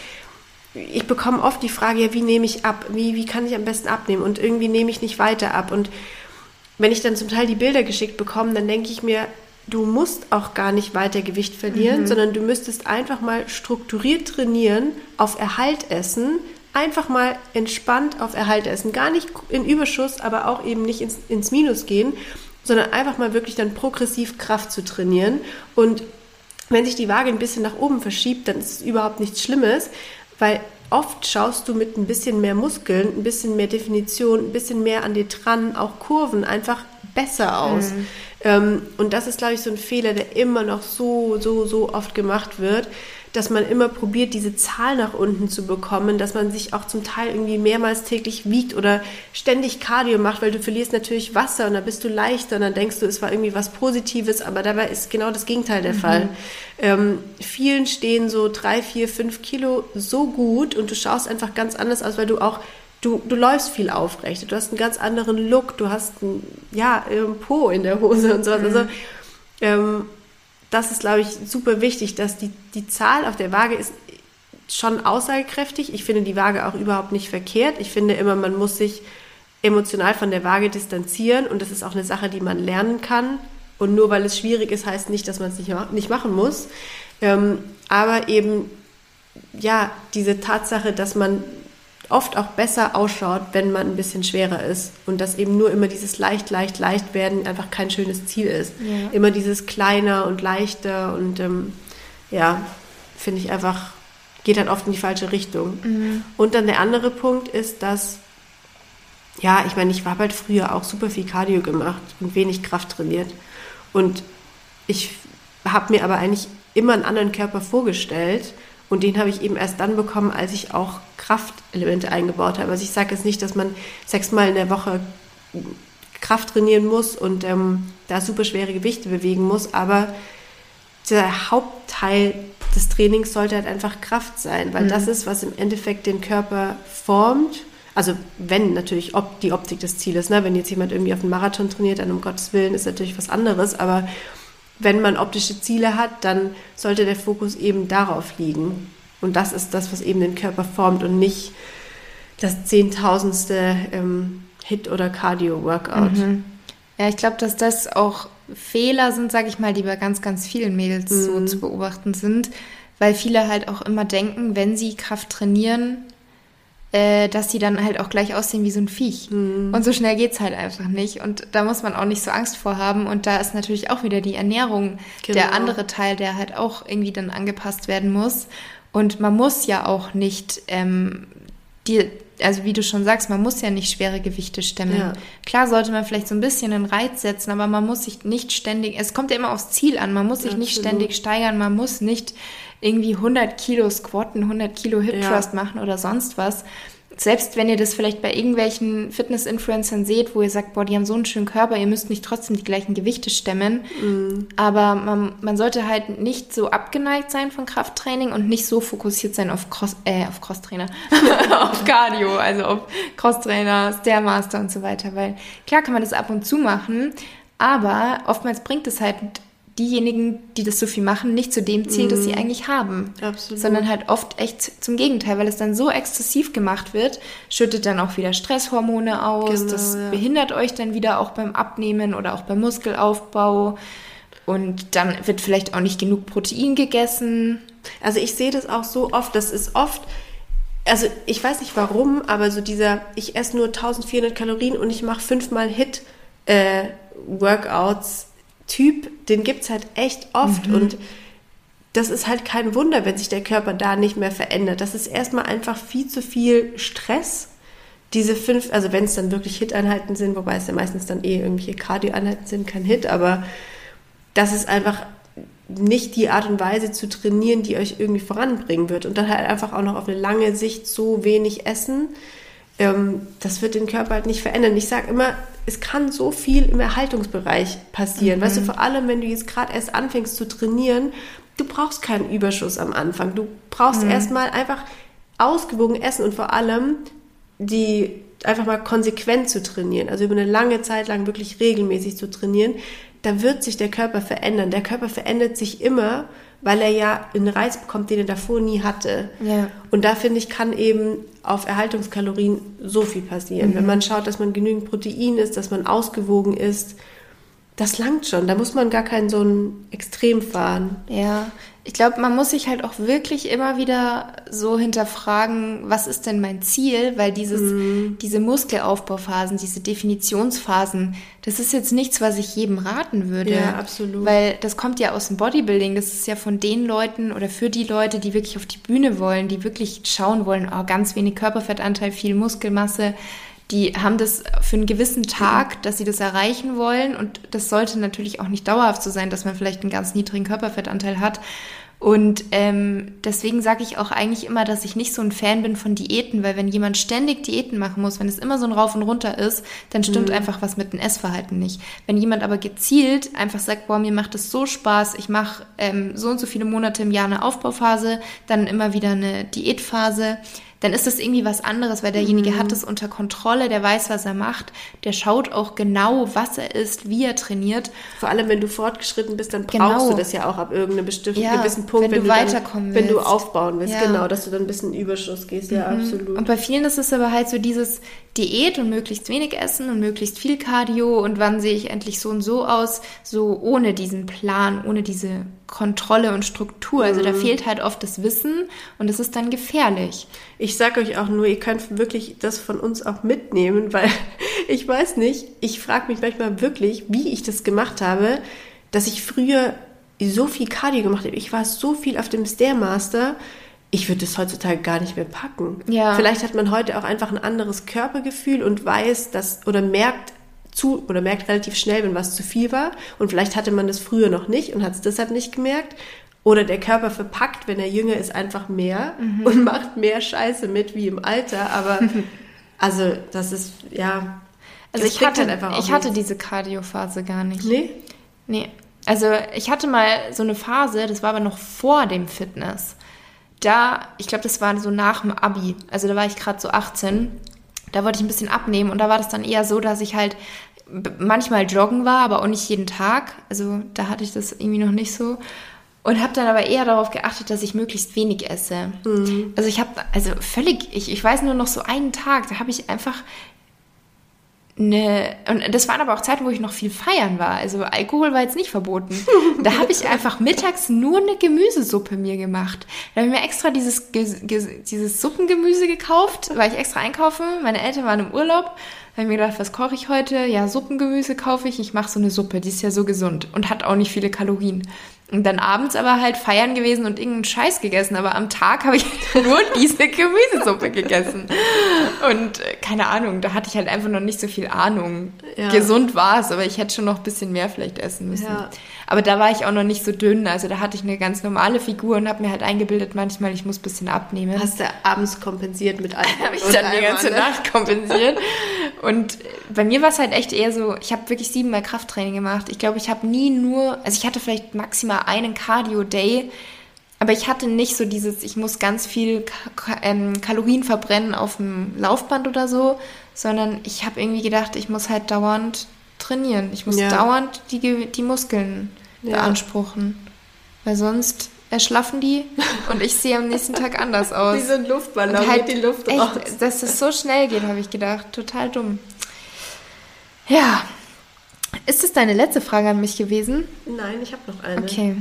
ich bekomme oft die Frage, ja, wie nehme ich ab? Wie, wie kann ich am besten abnehmen? Und irgendwie nehme ich nicht weiter ab. Und wenn ich dann zum Teil die Bilder geschickt bekomme, dann denke ich mir, du musst auch gar nicht weiter Gewicht verlieren, mhm. sondern du müsstest einfach mal strukturiert trainieren, auf Erhalt essen, einfach mal entspannt auf Erhalt essen. Gar nicht in Überschuss, aber auch eben nicht ins, ins Minus gehen, sondern einfach mal wirklich dann progressiv Kraft zu trainieren. Und wenn sich die Waage ein bisschen nach oben verschiebt, dann ist es überhaupt nichts Schlimmes, weil oft schaust du mit ein bisschen mehr Muskeln, ein bisschen mehr Definition, ein bisschen mehr an dir dran, auch Kurven einfach besser aus. Mhm. Ähm, und das ist, glaube ich, so ein Fehler, der immer noch so, so, so oft gemacht wird, dass man immer probiert, diese Zahl nach unten zu bekommen, dass man sich auch zum Teil irgendwie mehrmals täglich wiegt oder ständig Cardio macht, weil du verlierst natürlich Wasser und dann bist du leichter und dann denkst du, es war irgendwie was Positives, aber dabei ist genau das Gegenteil der mhm. Fall. Ähm, vielen stehen so drei, vier, fünf Kilo so gut und du schaust einfach ganz anders aus, weil du auch Du, du läufst viel aufrecht, du hast einen ganz anderen Look, du hast ein, ja, Po in der Hose und so. Mhm. Also, ähm, das ist, glaube ich, super wichtig, dass die, die Zahl auf der Waage ist schon aussagekräftig. Ich finde die Waage auch überhaupt nicht verkehrt. Ich finde immer, man muss sich emotional von der Waage distanzieren und das ist auch eine Sache, die man lernen kann. Und nur weil es schwierig ist, heißt nicht, dass man es nicht, nicht machen muss. Ähm, aber eben, ja, diese Tatsache, dass man oft auch besser ausschaut, wenn man ein bisschen schwerer ist. Und dass eben nur immer dieses leicht, leicht, leicht werden einfach kein schönes Ziel ist. Ja. Immer dieses kleiner und leichter und ähm, ja, finde ich einfach, geht dann oft in die falsche Richtung. Mhm. Und dann der andere Punkt ist, dass, ja, ich meine, ich habe halt früher auch super viel Cardio gemacht und wenig Kraft trainiert. Und ich habe mir aber eigentlich immer einen anderen Körper vorgestellt Und den habe ich eben erst dann bekommen, als ich auch Kraftelemente eingebaut habe. Also ich sage jetzt nicht, dass man sechsmal in der Woche Kraft trainieren muss und ähm, da super schwere Gewichte bewegen muss, aber der Hauptteil des Trainings sollte halt einfach Kraft sein, weil mhm. das ist, was im Endeffekt den Körper formt. Also wenn natürlich ob die Optik des Zieles, ne? wenn jetzt jemand irgendwie auf einen Marathon trainiert, dann um Gottes Willen ist natürlich was anderes, aber wenn man optische Ziele hat, dann sollte der Fokus eben darauf liegen. Und das ist das, was eben den Körper formt und nicht das zehntausendste ähm, Hit- oder Cardio-Workout. Mhm. Ja, ich glaube, dass das auch Fehler sind, sage ich mal, die bei ganz, ganz vielen Mädels mhm. so zu beobachten sind, weil viele halt auch immer denken, wenn sie Kraft trainieren, äh, dass sie dann halt auch gleich aussehen wie so ein Viech. Mhm. Und so schnell geht's halt einfach nicht. Und da muss man auch nicht so Angst vor haben. Und da ist natürlich auch wieder die Ernährung genau. der andere Teil, der halt auch irgendwie dann angepasst werden muss. Und man muss ja auch nicht ähm, die, also wie du schon sagst, man muss ja nicht schwere Gewichte stemmen. Ja. Klar sollte man vielleicht so ein bisschen einen Reiz setzen, aber man muss sich nicht ständig, es kommt ja immer aufs Ziel an, man muss sich Absolut. nicht ständig steigern, man muss nicht irgendwie 100 Kilo squatten, 100 Kilo Hip Thrust ja. machen oder sonst was selbst wenn ihr das vielleicht bei irgendwelchen Fitness-Influencern seht, wo ihr sagt, boah, die haben so einen schönen Körper, ihr müsst nicht trotzdem die gleichen Gewichte stemmen. Mm. Aber man, man sollte halt nicht so abgeneigt sein von Krafttraining und nicht so fokussiert sein auf Cross, äh, auf Crosstrainer, auf Cardio, also auf Crosstrainer, Stairmaster und so weiter. Weil klar kann man das ab und zu machen, aber oftmals bringt es halt diejenigen, die das so viel machen, nicht zu dem Ziel, mm. das sie mhm. eigentlich haben. Absolut. Sondern halt oft echt zum Gegenteil, weil es dann so exzessiv gemacht wird, schüttet dann auch wieder Stresshormone aus. Genau, das ja. behindert euch dann wieder auch beim Abnehmen oder auch beim Muskelaufbau. Und dann wird vielleicht auch nicht genug Protein gegessen. Also ich sehe das auch so oft, das ist oft, also ich weiß nicht warum, aber so dieser, ich esse nur 1400 Kalorien und ich mache fünfmal Hit äh, Workouts Typ, den gibt es halt echt oft mhm. und das ist halt kein Wunder, wenn sich der Körper da nicht mehr verändert. Das ist erstmal einfach viel zu viel Stress. Diese fünf, also wenn es dann wirklich Hit-Einheiten sind, wobei es ja meistens dann eh irgendwelche Cardio-Einheiten sind, kein Hit, aber das ist einfach nicht die Art und Weise zu trainieren, die euch irgendwie voranbringen wird. Und dann halt einfach auch noch auf eine lange Sicht so wenig essen ähm, das wird den Körper halt nicht verändern. Ich sage immer, es kann so viel im Erhaltungsbereich passieren. Mhm. Weißt du, vor allem, wenn du jetzt gerade erst anfängst zu trainieren, du brauchst keinen Überschuss am Anfang. Du brauchst mhm. erstmal einfach ausgewogen essen und vor allem die einfach mal konsequent zu trainieren, also über eine lange Zeit lang wirklich regelmäßig zu trainieren, da wird sich der Körper verändern. Der Körper verändert sich immer weil er ja einen Reiz bekommt, den er davor nie hatte. Ja. Und da finde ich, kann eben auf Erhaltungskalorien so viel passieren. Mhm. Wenn man schaut, dass man genügend Protein isst, dass man ausgewogen ist, das langt schon. Da muss man gar keinen so ein Extrem fahren. Ja, ich glaube, man muss sich halt auch wirklich immer wieder so hinterfragen, was ist denn mein Ziel? Weil dieses, mhm. diese Muskelaufbauphasen, diese Definitionsphasen, das ist jetzt nichts, was ich jedem raten würde. Ja, absolut. Weil das kommt ja aus dem Bodybuilding. Das ist ja von den Leuten oder für die Leute, die wirklich auf die Bühne wollen, die wirklich schauen wollen, oh, ganz wenig Körperfettanteil, viel Muskelmasse die haben das für einen gewissen Tag, dass sie das erreichen wollen. Und das sollte natürlich auch nicht dauerhaft so sein, dass man vielleicht einen ganz niedrigen Körperfettanteil hat. Und ähm, deswegen sage ich auch eigentlich immer, dass ich nicht so ein Fan bin von Diäten, weil wenn jemand ständig Diäten machen muss, wenn es immer so ein Rauf und Runter ist, dann stimmt mhm. einfach was mit dem Essverhalten nicht. Wenn jemand aber gezielt einfach sagt, boah, mir macht es so Spaß, ich mache ähm, so und so viele Monate im Jahr eine Aufbauphase, dann immer wieder eine Diätphase, dann ist das irgendwie was anderes, weil derjenige mhm. hat es unter Kontrolle, der weiß, was er macht, der schaut auch genau, was er ist, wie er trainiert. Vor allem, wenn du fortgeschritten bist, dann brauchst genau. du das ja auch ab irgendeinem bestimmten ja, gewissen Punkt, wenn, wenn du, weiterkommen dann, willst. Wenn du aufbauen willst, ja. genau, dass du dann ein bisschen Überschuss gehst, ja, mhm. absolut. Und bei vielen ist es aber halt so dieses Diät und möglichst wenig essen und möglichst viel Cardio und wann sehe ich endlich so und so aus, so ohne diesen Plan, ohne diese Kontrolle und Struktur. Also da mhm. fehlt halt oft das Wissen und es ist dann gefährlich. Ich sage euch auch nur, ihr könnt wirklich das von uns auch mitnehmen, weil ich weiß nicht, ich frage mich manchmal wirklich, wie ich das gemacht habe, dass ich früher so viel Cardio gemacht habe. Ich war so viel auf dem Stairmaster. Ich würde das heutzutage gar nicht mehr packen. Ja. Vielleicht hat man heute auch einfach ein anderes Körpergefühl und weiß, dass oder merkt, zu oder merkt relativ schnell, wenn was zu viel war. Und vielleicht hatte man das früher noch nicht und hat es deshalb nicht gemerkt. Oder der Körper verpackt, wenn er jünger ist, einfach mehr mhm. und macht mehr Scheiße mit wie im Alter. Aber also das ist, ja. Also ich hatte, halt ich hatte diese Cardio-Phase gar nicht. Nee? Nee. Also ich hatte mal so eine Phase, das war aber noch vor dem Fitness. Da, ich glaube, das war so nach dem Abi. Also da war ich gerade so 18. Da wollte ich ein bisschen abnehmen und da war das dann eher so, dass ich halt manchmal joggen war, aber auch nicht jeden Tag. Also da hatte ich das irgendwie noch nicht so. Und habe dann aber eher darauf geachtet, dass ich möglichst wenig esse. Mhm. Also ich habe, also völlig, ich, ich weiß nur noch so einen Tag, da habe ich einfach eine, und das waren aber auch Zeiten, wo ich noch viel feiern war. Also Alkohol war jetzt nicht verboten. Da habe ich einfach mittags nur eine Gemüsesuppe mir gemacht. Da habe ich mir extra dieses, dieses Suppengemüse gekauft, weil ich extra einkaufen. Meine Eltern waren im Urlaub habe ich mir gedacht, was koche ich heute? Ja, Suppengemüse kaufe ich. Ich mache so eine Suppe, die ist ja so gesund und hat auch nicht viele Kalorien. Und dann abends aber halt feiern gewesen und irgendeinen Scheiß gegessen. Aber am Tag habe ich nur diese Gemüsesuppe gegessen. Und äh, keine Ahnung, da hatte ich halt einfach noch nicht so viel Ahnung. Ja. Gesund war es, aber ich hätte schon noch ein bisschen mehr vielleicht essen müssen. Ja. Aber da war ich auch noch nicht so dünn. Also da hatte ich eine ganz normale Figur und habe mir halt eingebildet, manchmal, ich muss ein bisschen abnehmen. Hast du abends kompensiert mit allem? habe ich dann die ganze Nacht kompensiert. Und bei mir war es halt echt eher so, ich habe wirklich siebenmal Krafttraining gemacht. Ich glaube, ich habe nie nur, also ich hatte vielleicht maximal einen Cardio-Day, aber ich hatte nicht so dieses, ich muss ganz viel ähm, Kalorien verbrennen auf dem Laufband oder so, sondern ich habe irgendwie gedacht, ich muss halt dauernd trainieren. Ich muss ja. dauernd die, die Muskeln ja. beanspruchen. Weil sonst erschlaffen die und ich sehe am nächsten Tag anders aus. Wie so ein Luftballon, halt die Luft echt, raus. Dass es so schnell geht, habe ich gedacht. Total dumm. Ja. Ist das deine letzte Frage an mich gewesen? Nein, ich habe noch eine. Okay.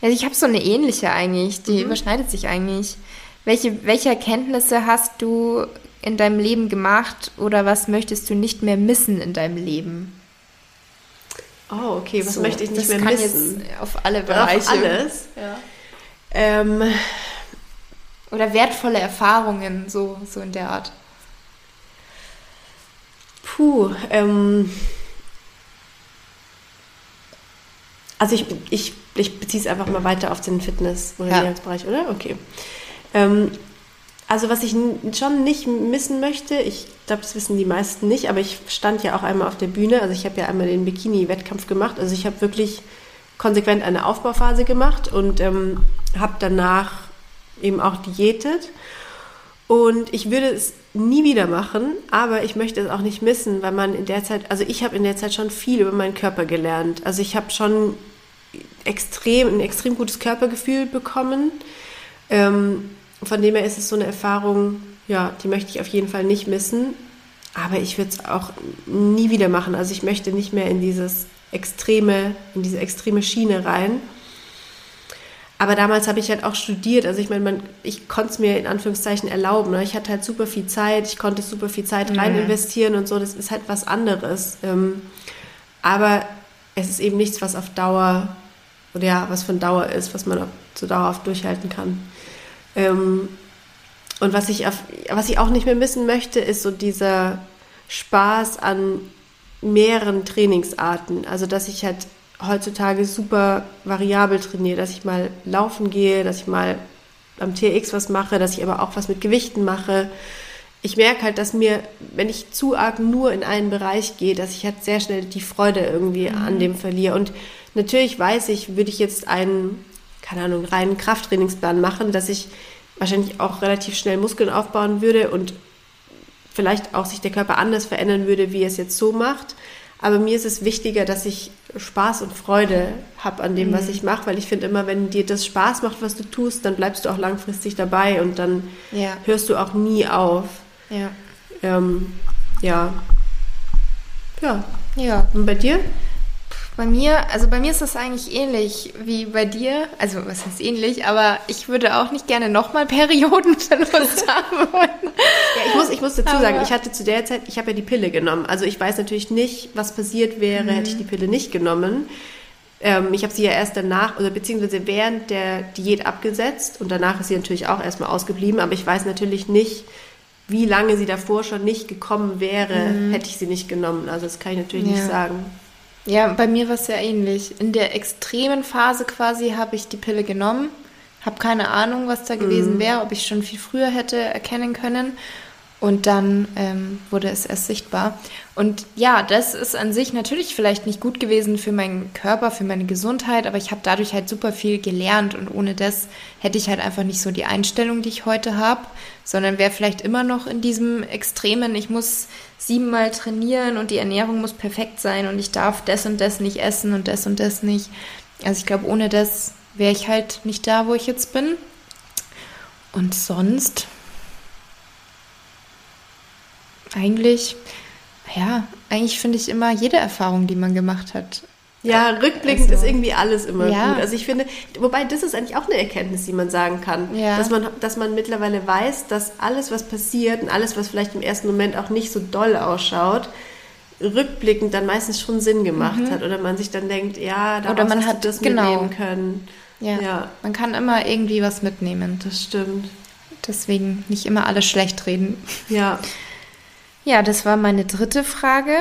Ja, ich habe so eine ähnliche eigentlich, die mhm. überschneidet sich eigentlich. Welche, welche Erkenntnisse hast du in deinem Leben gemacht oder was möchtest du nicht mehr missen in deinem Leben? Oh, okay, was so, möchte ich nicht mehr missen? auf alle Bereiche. Auf alles. Ja. Ähm, Oder wertvolle Erfahrungen, so, so in der Art. Puh, ähm, also ich, ich, ich beziehe es einfach mal weiter auf den Fitness- oder ja. Ernährungsbereich, oder? Okay. Ähm, also was ich schon nicht missen möchte, ich glaube, das wissen die meisten nicht, aber ich stand ja auch einmal auf der Bühne, also ich habe ja einmal den Bikini-Wettkampf gemacht, also ich habe wirklich konsequent eine Aufbauphase gemacht und ähm, habe danach eben auch diätet. Und ich würde es nie wieder machen, aber ich möchte es auch nicht missen, weil man in der Zeit, also ich habe in der Zeit schon viel über meinen Körper gelernt. Also ich habe schon extrem, ein extrem gutes Körpergefühl bekommen. Ähm, von dem her ist es so eine Erfahrung, ja, die möchte ich auf jeden Fall nicht missen. Aber ich würde es auch nie wieder machen. Also ich möchte nicht mehr in dieses extreme, in diese extreme Schiene rein. Aber damals habe ich halt auch studiert. Also ich meine, man, ich konnte es mir in Anführungszeichen erlauben. Ne? Ich hatte halt super viel Zeit, ich konnte super viel Zeit rein mhm. investieren und so. Das ist halt was anderes. Ähm, aber es ist eben nichts, was auf Dauer oder ja, was von Dauer ist, was man so dauerhaft durchhalten kann. Ähm, und was ich, auf, was ich auch nicht mehr missen möchte, ist so dieser Spaß an mehreren Trainingsarten. Also dass ich halt heutzutage super variabel trainiere, dass ich mal laufen gehe, dass ich mal am TX was mache, dass ich aber auch was mit Gewichten mache. Ich merke halt, dass mir, wenn ich zu arg nur in einen Bereich gehe, dass ich halt sehr schnell die Freude irgendwie mhm. an dem verliere. Und natürlich weiß ich, würde ich jetzt einen, keine Ahnung, reinen Krafttrainingsplan machen, dass ich wahrscheinlich auch relativ schnell Muskeln aufbauen würde und vielleicht auch sich der Körper anders verändern würde, wie er es jetzt so macht. Aber mir ist es wichtiger, dass ich Spaß und Freude habe an dem, mhm. was ich mache, weil ich finde immer, wenn dir das Spaß macht, was du tust, dann bleibst du auch langfristig dabei und dann ja. hörst du auch nie auf. Ja. Ähm, ja. Ja. Ja. Und bei dir? Bei mir, also bei mir ist das eigentlich ähnlich wie bei dir. Also was heißt ähnlich, aber ich würde auch nicht gerne nochmal Periodenverlust haben wollen. Ja, ich muss, ich muss dazu aber sagen, ich hatte zu der Zeit, ich habe ja die Pille genommen. Also ich weiß natürlich nicht, was passiert wäre, mhm. hätte ich die Pille nicht genommen. Ähm, ich habe sie ja erst danach, oder beziehungsweise während der Diät abgesetzt und danach ist sie natürlich auch erstmal ausgeblieben, aber ich weiß natürlich nicht, wie lange sie davor schon nicht gekommen wäre, mhm. hätte ich sie nicht genommen. Also das kann ich natürlich ja. nicht sagen. Ja, bei mir war es ja ähnlich. In der extremen Phase quasi habe ich die Pille genommen, habe keine Ahnung, was da gewesen Mhm. wäre, ob ich schon viel früher hätte erkennen können. Und dann ähm, wurde es erst sichtbar. Und ja, das ist an sich natürlich vielleicht nicht gut gewesen für meinen Körper, für meine Gesundheit, aber ich habe dadurch halt super viel gelernt und ohne das hätte ich halt einfach nicht so die Einstellung, die ich heute habe, sondern wäre vielleicht immer noch in diesem Extremen, ich muss siebenmal trainieren und die Ernährung muss perfekt sein und ich darf das und das nicht essen und das und das nicht. Also ich glaube, ohne das wäre ich halt nicht da, wo ich jetzt bin. Und sonst eigentlich, ja, eigentlich finde ich immer jede Erfahrung, die man gemacht hat. Ja, rückblickend Also- ist irgendwie alles immer Ja. gut. Also ich finde, wobei das ist eigentlich auch eine Erkenntnis, die man sagen kann, Ja. dass man, dass man mittlerweile weiß, dass alles, was passiert und alles, was vielleicht im ersten Moment auch nicht so doll ausschaut, rückblickend dann meistens schon Sinn gemacht hat oder man sich dann denkt, ja, da Mhm. Man hat- das genau. mitnehmen können. Ja. Ja. Man kann immer irgendwie was mitnehmen. Das stimmt. Deswegen nicht immer alles schlecht reden. Ja. Ja, das war meine dritte Frage.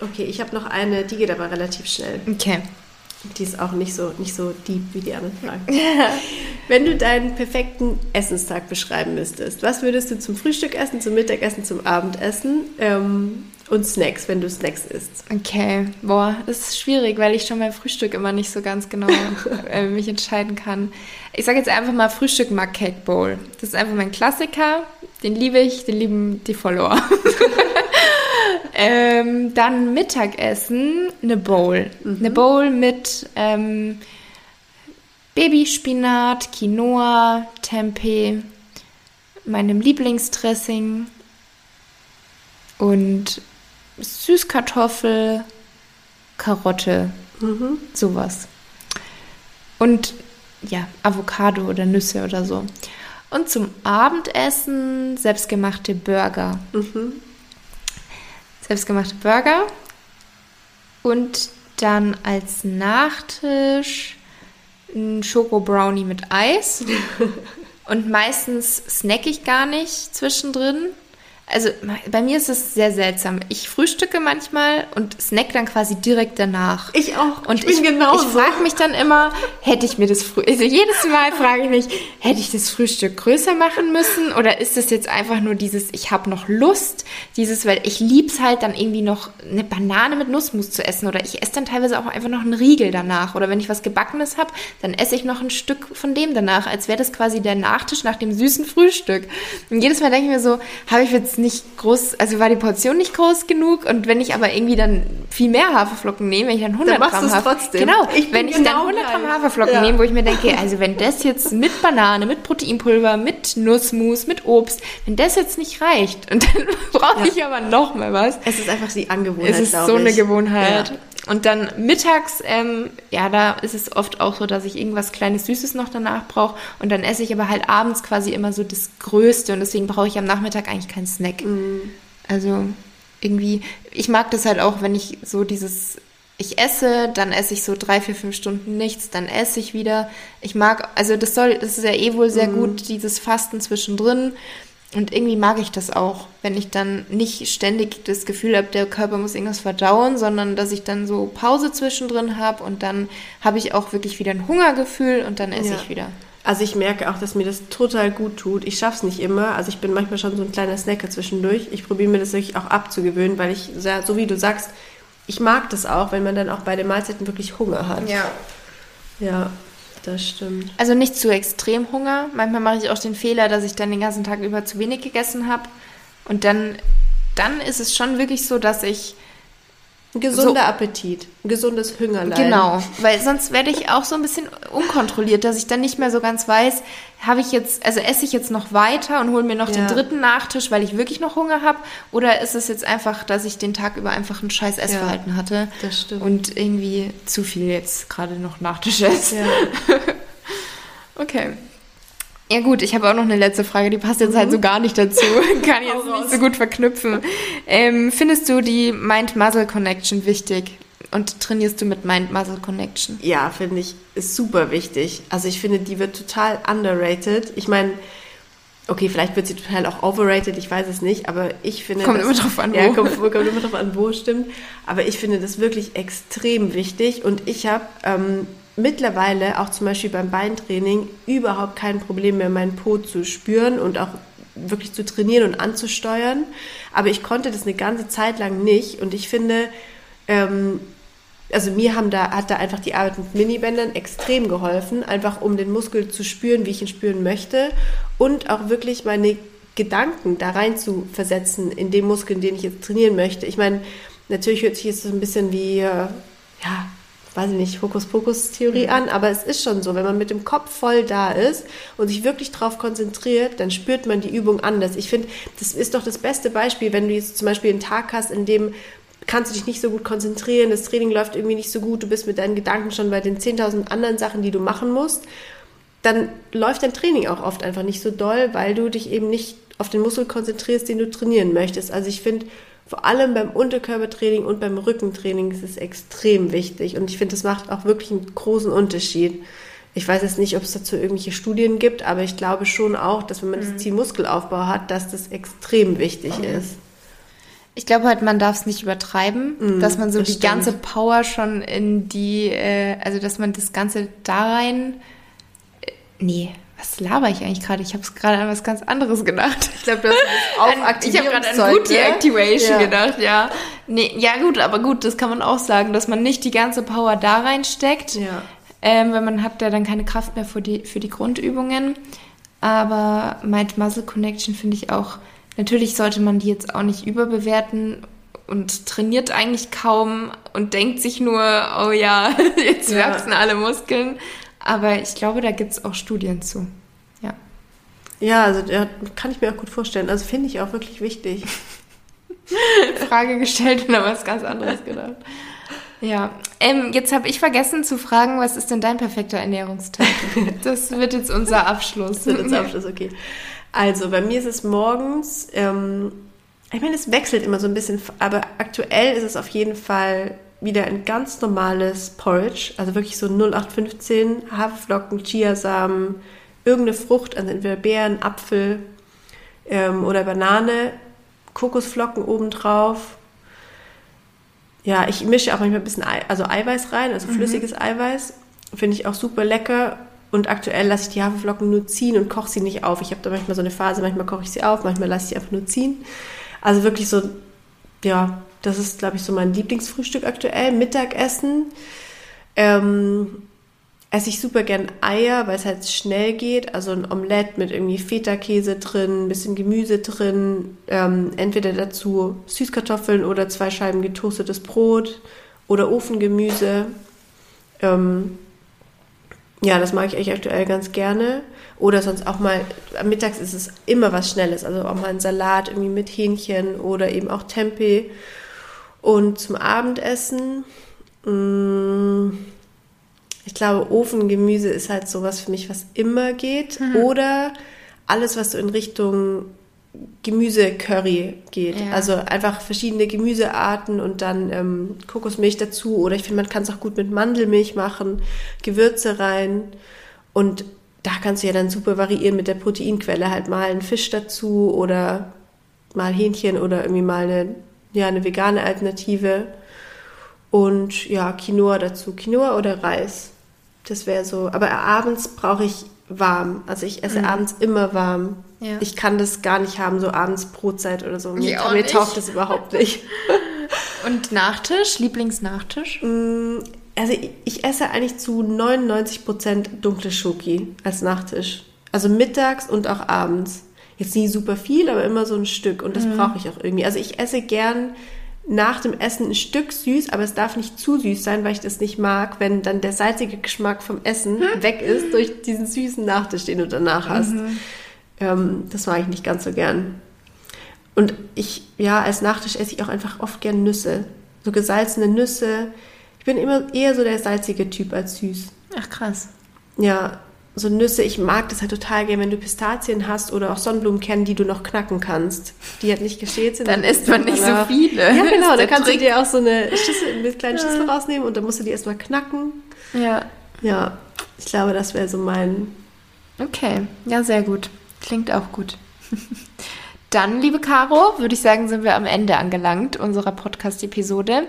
Okay, ich habe noch eine, die geht aber relativ schnell. Okay. Die ist auch nicht so, nicht so deep wie die anderen Fragen. Wenn du deinen perfekten Essenstag beschreiben müsstest, was würdest du zum Frühstück essen, zum Mittagessen, zum Abendessen ähm, und Snacks, wenn du Snacks isst? Okay, boah, das ist schwierig, weil ich schon beim Frühstück immer nicht so ganz genau äh, mich entscheiden kann. Ich sage jetzt einfach mal Frühstück Mug Cake Bowl. Das ist einfach mein Klassiker. Den liebe ich, den lieben die Follower. ähm, dann Mittagessen, eine Bowl. Eine Bowl mit ähm, Babyspinat, Quinoa, Tempeh, meinem Lieblingsdressing und Süßkartoffel, Karotte, sowas. Und ja, Avocado oder Nüsse oder so. Und zum Abendessen selbstgemachte Burger. Selbstgemachte Burger. Und dann als Nachtisch ein Schoko-Brownie mit Eis. Und meistens snack ich gar nicht zwischendrin. Also bei mir ist es sehr seltsam. Ich frühstücke manchmal und snack dann quasi direkt danach. Ich auch. Und ich bin genauso. Ich frage mich dann immer, hätte ich mir das früh, also jedes Mal frage ich mich, hätte ich das Frühstück größer machen müssen oder ist das jetzt einfach nur dieses, ich habe noch Lust, dieses, weil ich lieb's halt dann irgendwie noch eine Banane mit Nussmus zu essen oder ich esse dann teilweise auch einfach noch einen Riegel danach oder wenn ich was gebackenes habe, dann esse ich noch ein Stück von dem danach, als wäre das quasi der Nachtisch nach dem süßen Frühstück. Und jedes Mal denke ich mir so, habe ich jetzt nicht groß, also war die Portion nicht groß genug und wenn ich aber irgendwie dann viel mehr Haferflocken nehme, wenn ich dann 100 machst Gramm du's Hafer- trotzdem. Genau, Ich wenn ich genau dann 100 Gramm gleich. Haferflocken Ja. nehme, wo ich mir denke, also wenn das jetzt mit Banane, mit Proteinpulver, mit Nussmus, mit Obst, wenn das jetzt nicht reicht und dann brauche ich aber noch mal was. es ist einfach die Angewohnheit, Es ist so eine ich. Gewohnheit. Ja. Und dann mittags, ähm, ja, da ist es oft auch so, dass ich irgendwas kleines Süßes noch danach brauche. Und dann esse ich aber halt abends quasi immer so das Größte. Und deswegen brauche ich am Nachmittag eigentlich keinen Snack. Mhm. Also irgendwie, ich mag das halt auch, wenn ich so dieses, ich esse, dann esse ich so drei, vier, fünf Stunden nichts, dann esse ich wieder. Ich mag, also das soll, das ist ja eh wohl sehr gut, dieses Fasten zwischendrin. Und irgendwie mag ich das auch, wenn ich dann nicht ständig das Gefühl habe, der Körper muss irgendwas verdauen, sondern dass ich dann so Pause zwischendrin habe und dann habe ich auch wirklich wieder ein Hungergefühl und dann esse Ja. ich wieder. Also ich merke auch, dass mir das total gut tut. Ich schaffe es nicht immer. Also ich bin manchmal schon so ein kleiner Snacker zwischendurch. Ich probiere mir das wirklich auch abzugewöhnen, weil ich, sehr- so wie du sagst, ich mag das auch, wenn man dann auch bei den Mahlzeiten wirklich Hunger hat. Ja, das stimmt. Also nicht zu extrem Hunger. Manchmal mache ich auch den Fehler, dass ich dann den ganzen Tag über zu wenig gegessen habe. Und dann, dann ist es schon wirklich so, dass ich Ein gesunder Appetit, ein gesundes Hüngerlein. Genau, weil sonst werde ich auch so ein bisschen unkontrolliert, dass ich dann nicht mehr so ganz weiß, habe ich jetzt, also esse ich jetzt noch weiter und hole mir noch den Ja. dritten Nachtisch, weil ich wirklich noch Hunger habe, oder ist es jetzt einfach, dass ich den Tag über einfach ein scheiß Essverhalten hatte das stimmt. und irgendwie zu viel jetzt gerade noch Nachtisch esse? Ja. Okay. Ja gut, ich habe auch noch eine letzte Frage, die passt jetzt halt so gar nicht dazu. Kann ich jetzt nicht so gut verknüpfen. Ähm, findest du die Mind-Muscle-Connection wichtig? Und trainierst du mit Mind-Muscle-Connection? Ja, finde ich, ist super wichtig. Also ich finde, die wird total underrated. Ich meine, Okay, vielleicht wird sie total auch overrated, ich weiß es nicht, aber ich finde. Kommt das, immer drauf an, wo. Ja, kommt, kommt immer drauf an, wo, stimmt. Aber ich finde das wirklich extrem wichtig und ich habe ähm, mittlerweile auch zum Beispiel beim Beintraining überhaupt kein Problem mehr, meinen Po zu spüren und auch wirklich zu trainieren und anzusteuern. Aber ich konnte das eine ganze Zeit lang nicht und ich finde, ähm, also mir haben da, hat da einfach die Arbeit mit Minibändern extrem geholfen, einfach um den Muskel zu spüren, wie ich ihn spüren möchte und auch wirklich meine Gedanken da rein zu versetzen in den Muskeln, den ich jetzt trainieren möchte. Ich meine, natürlich hört sich jetzt so ein bisschen wie, äh, ja, weiß ich nicht, Hokuspokus-Theorie mhm. an, aber es ist schon so, wenn man mit dem Kopf voll da ist und sich wirklich darauf konzentriert, dann spürt man die Übung anders. Ich finde, das ist doch das beste Beispiel, wenn du jetzt zum Beispiel einen Tag hast, in dem kannst du dich nicht so gut konzentrieren, das Training läuft irgendwie nicht so gut, du bist mit deinen Gedanken schon bei den 10.000 anderen Sachen, die du machen musst, dann läuft dein Training auch oft einfach nicht so doll, weil du dich eben nicht auf den Muskel konzentrierst, den du trainieren möchtest. Also ich finde, vor allem beim Unterkörpertraining und beim Rückentraining ist es extrem wichtig und ich finde, das macht auch wirklich einen großen Unterschied. Ich weiß jetzt nicht, ob es dazu irgendwelche Studien gibt, aber ich glaube schon auch, dass wenn man mhm. das Ziel Muskelaufbau hat, dass das extrem wichtig mhm. ist. Ich glaube halt, man darf es nicht übertreiben, mm, dass man so die stimmt. ganze Power schon in die, äh, also dass man das Ganze da rein. Äh, nee, was laber ich eigentlich gerade? Ich habe es gerade an was ganz anderes gedacht. Ich glaube, du hast an, Ich habe gerade an Booty ne? Activation ja. gedacht, ja. Nee, ja gut, aber gut, das kann man auch sagen, dass man nicht die ganze Power da reinsteckt. Ja. Ähm, wenn man hat ja dann keine Kraft mehr für die, für die Grundübungen. Aber Mind-Muscle Connection finde ich auch Natürlich sollte man die jetzt auch nicht überbewerten und trainiert eigentlich kaum und denkt sich nur, oh ja, jetzt ja. wachsen alle Muskeln. Aber ich glaube, da gibt es auch Studien zu. Ja. Ja, also ja, kann ich mir auch gut vorstellen. Also finde ich auch wirklich wichtig. Frage gestellt und aber was ganz anderes gedacht. Ja, ähm, jetzt habe ich vergessen zu fragen, was ist denn dein perfekter Ernährungstag? Das wird jetzt unser Abschluss. Das wird unser Abschluss, okay. Also bei mir ist es morgens, ähm, ich meine, es wechselt immer so ein bisschen, aber aktuell ist es auf jeden Fall wieder ein ganz normales Porridge, also wirklich so 0815 Haferflocken, Chiasamen, irgendeine Frucht, also entweder Beeren, Apfel ähm, oder Banane, Kokosflocken obendrauf. Ja, ich mische auch manchmal ein bisschen Ei, also Eiweiß rein, also mhm. flüssiges Eiweiß. Finde ich auch super lecker. Und aktuell lasse ich die Haferflocken nur ziehen und koche sie nicht auf. Ich habe da manchmal so eine Phase, manchmal koche ich sie auf, manchmal lasse ich sie einfach nur ziehen. Also wirklich so, ja, das ist, glaube ich, so mein Lieblingsfrühstück aktuell. Mittagessen ähm, esse ich super gern Eier, weil es halt schnell geht. Also ein Omelett mit irgendwie Feta-Käse drin, ein bisschen Gemüse drin. Ähm, entweder dazu Süßkartoffeln oder zwei Scheiben getoastetes Brot oder Ofengemüse. Ähm, ja, das mag ich eigentlich aktuell ganz gerne. Oder sonst auch mal, mittags ist es immer was Schnelles. Also auch mal ein Salat irgendwie mit Hähnchen oder eben auch Tempeh. Und zum Abendessen, mh, mm, ich glaube, Ofengemüse ist halt sowas für mich, was immer geht. Mhm. Oder alles, was so in Richtung Gemüse-Curry geht. Ja. Also einfach verschiedene Gemüsearten und dann ähm, Kokosmilch dazu. Oder ich finde, man kann es auch gut mit Mandelmilch machen, Gewürze rein. Und da kannst du ja dann super variieren mit der Proteinquelle. Halt mal einen Fisch dazu oder mal Hähnchen oder irgendwie mal eine, ja, eine vegane Alternative. Und ja, Quinoa dazu. Quinoa oder Reis. Das wäre so. Aber abends brauche ich warm. Also ich esse mhm. abends immer warm. Ja. Ich kann das gar nicht haben, so abends Brotzeit oder so. Mir, mir taugt das überhaupt nicht. Und Nachtisch? Lieblingsnachtisch? Mm, also ich, ich esse eigentlich zu 99 Prozent dunkle Schoki als Nachtisch. Also mittags und auch abends. Jetzt nie super viel, aber immer so ein Stück. Und das mhm. brauche ich auch irgendwie. Also ich esse gern nach dem Essen ein Stück süß, aber es darf nicht zu süß sein, weil ich das nicht mag, wenn dann der salzige Geschmack vom Essen hm? weg ist durch diesen süßen Nachtisch, den du danach hast. Mhm. Ähm, das mag ich nicht ganz so gern. Und ich, ja, als Nachtisch esse ich auch einfach oft gern Nüsse. So gesalzene Nüsse. Ich bin immer eher so der salzige Typ als süß. Ach krass. Ja, so Nüsse, ich mag das halt total gerne, wenn du Pistazien hast oder auch Sonnenblumenkernen, die du noch knacken kannst, die halt nicht geschält sind. Dann isst man nicht so viele. Ja, genau, dann kannst Trick. du dir auch so eine Schüssel, mit kleinen Schüssel rausnehmen und dann musst du die erstmal knacken. Ja. Ja, ich glaube, das wäre so mein... Okay, ja, sehr gut. klingt auch gut. Dann, liebe Caro, würde ich sagen, sind wir am Ende angelangt unserer Podcast-Episode.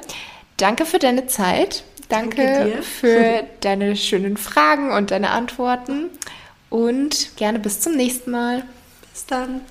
Danke für deine Zeit. Danke, Danke für deine schönen Fragen und deine Antworten. Und gerne bis zum nächsten Mal. Bis dann.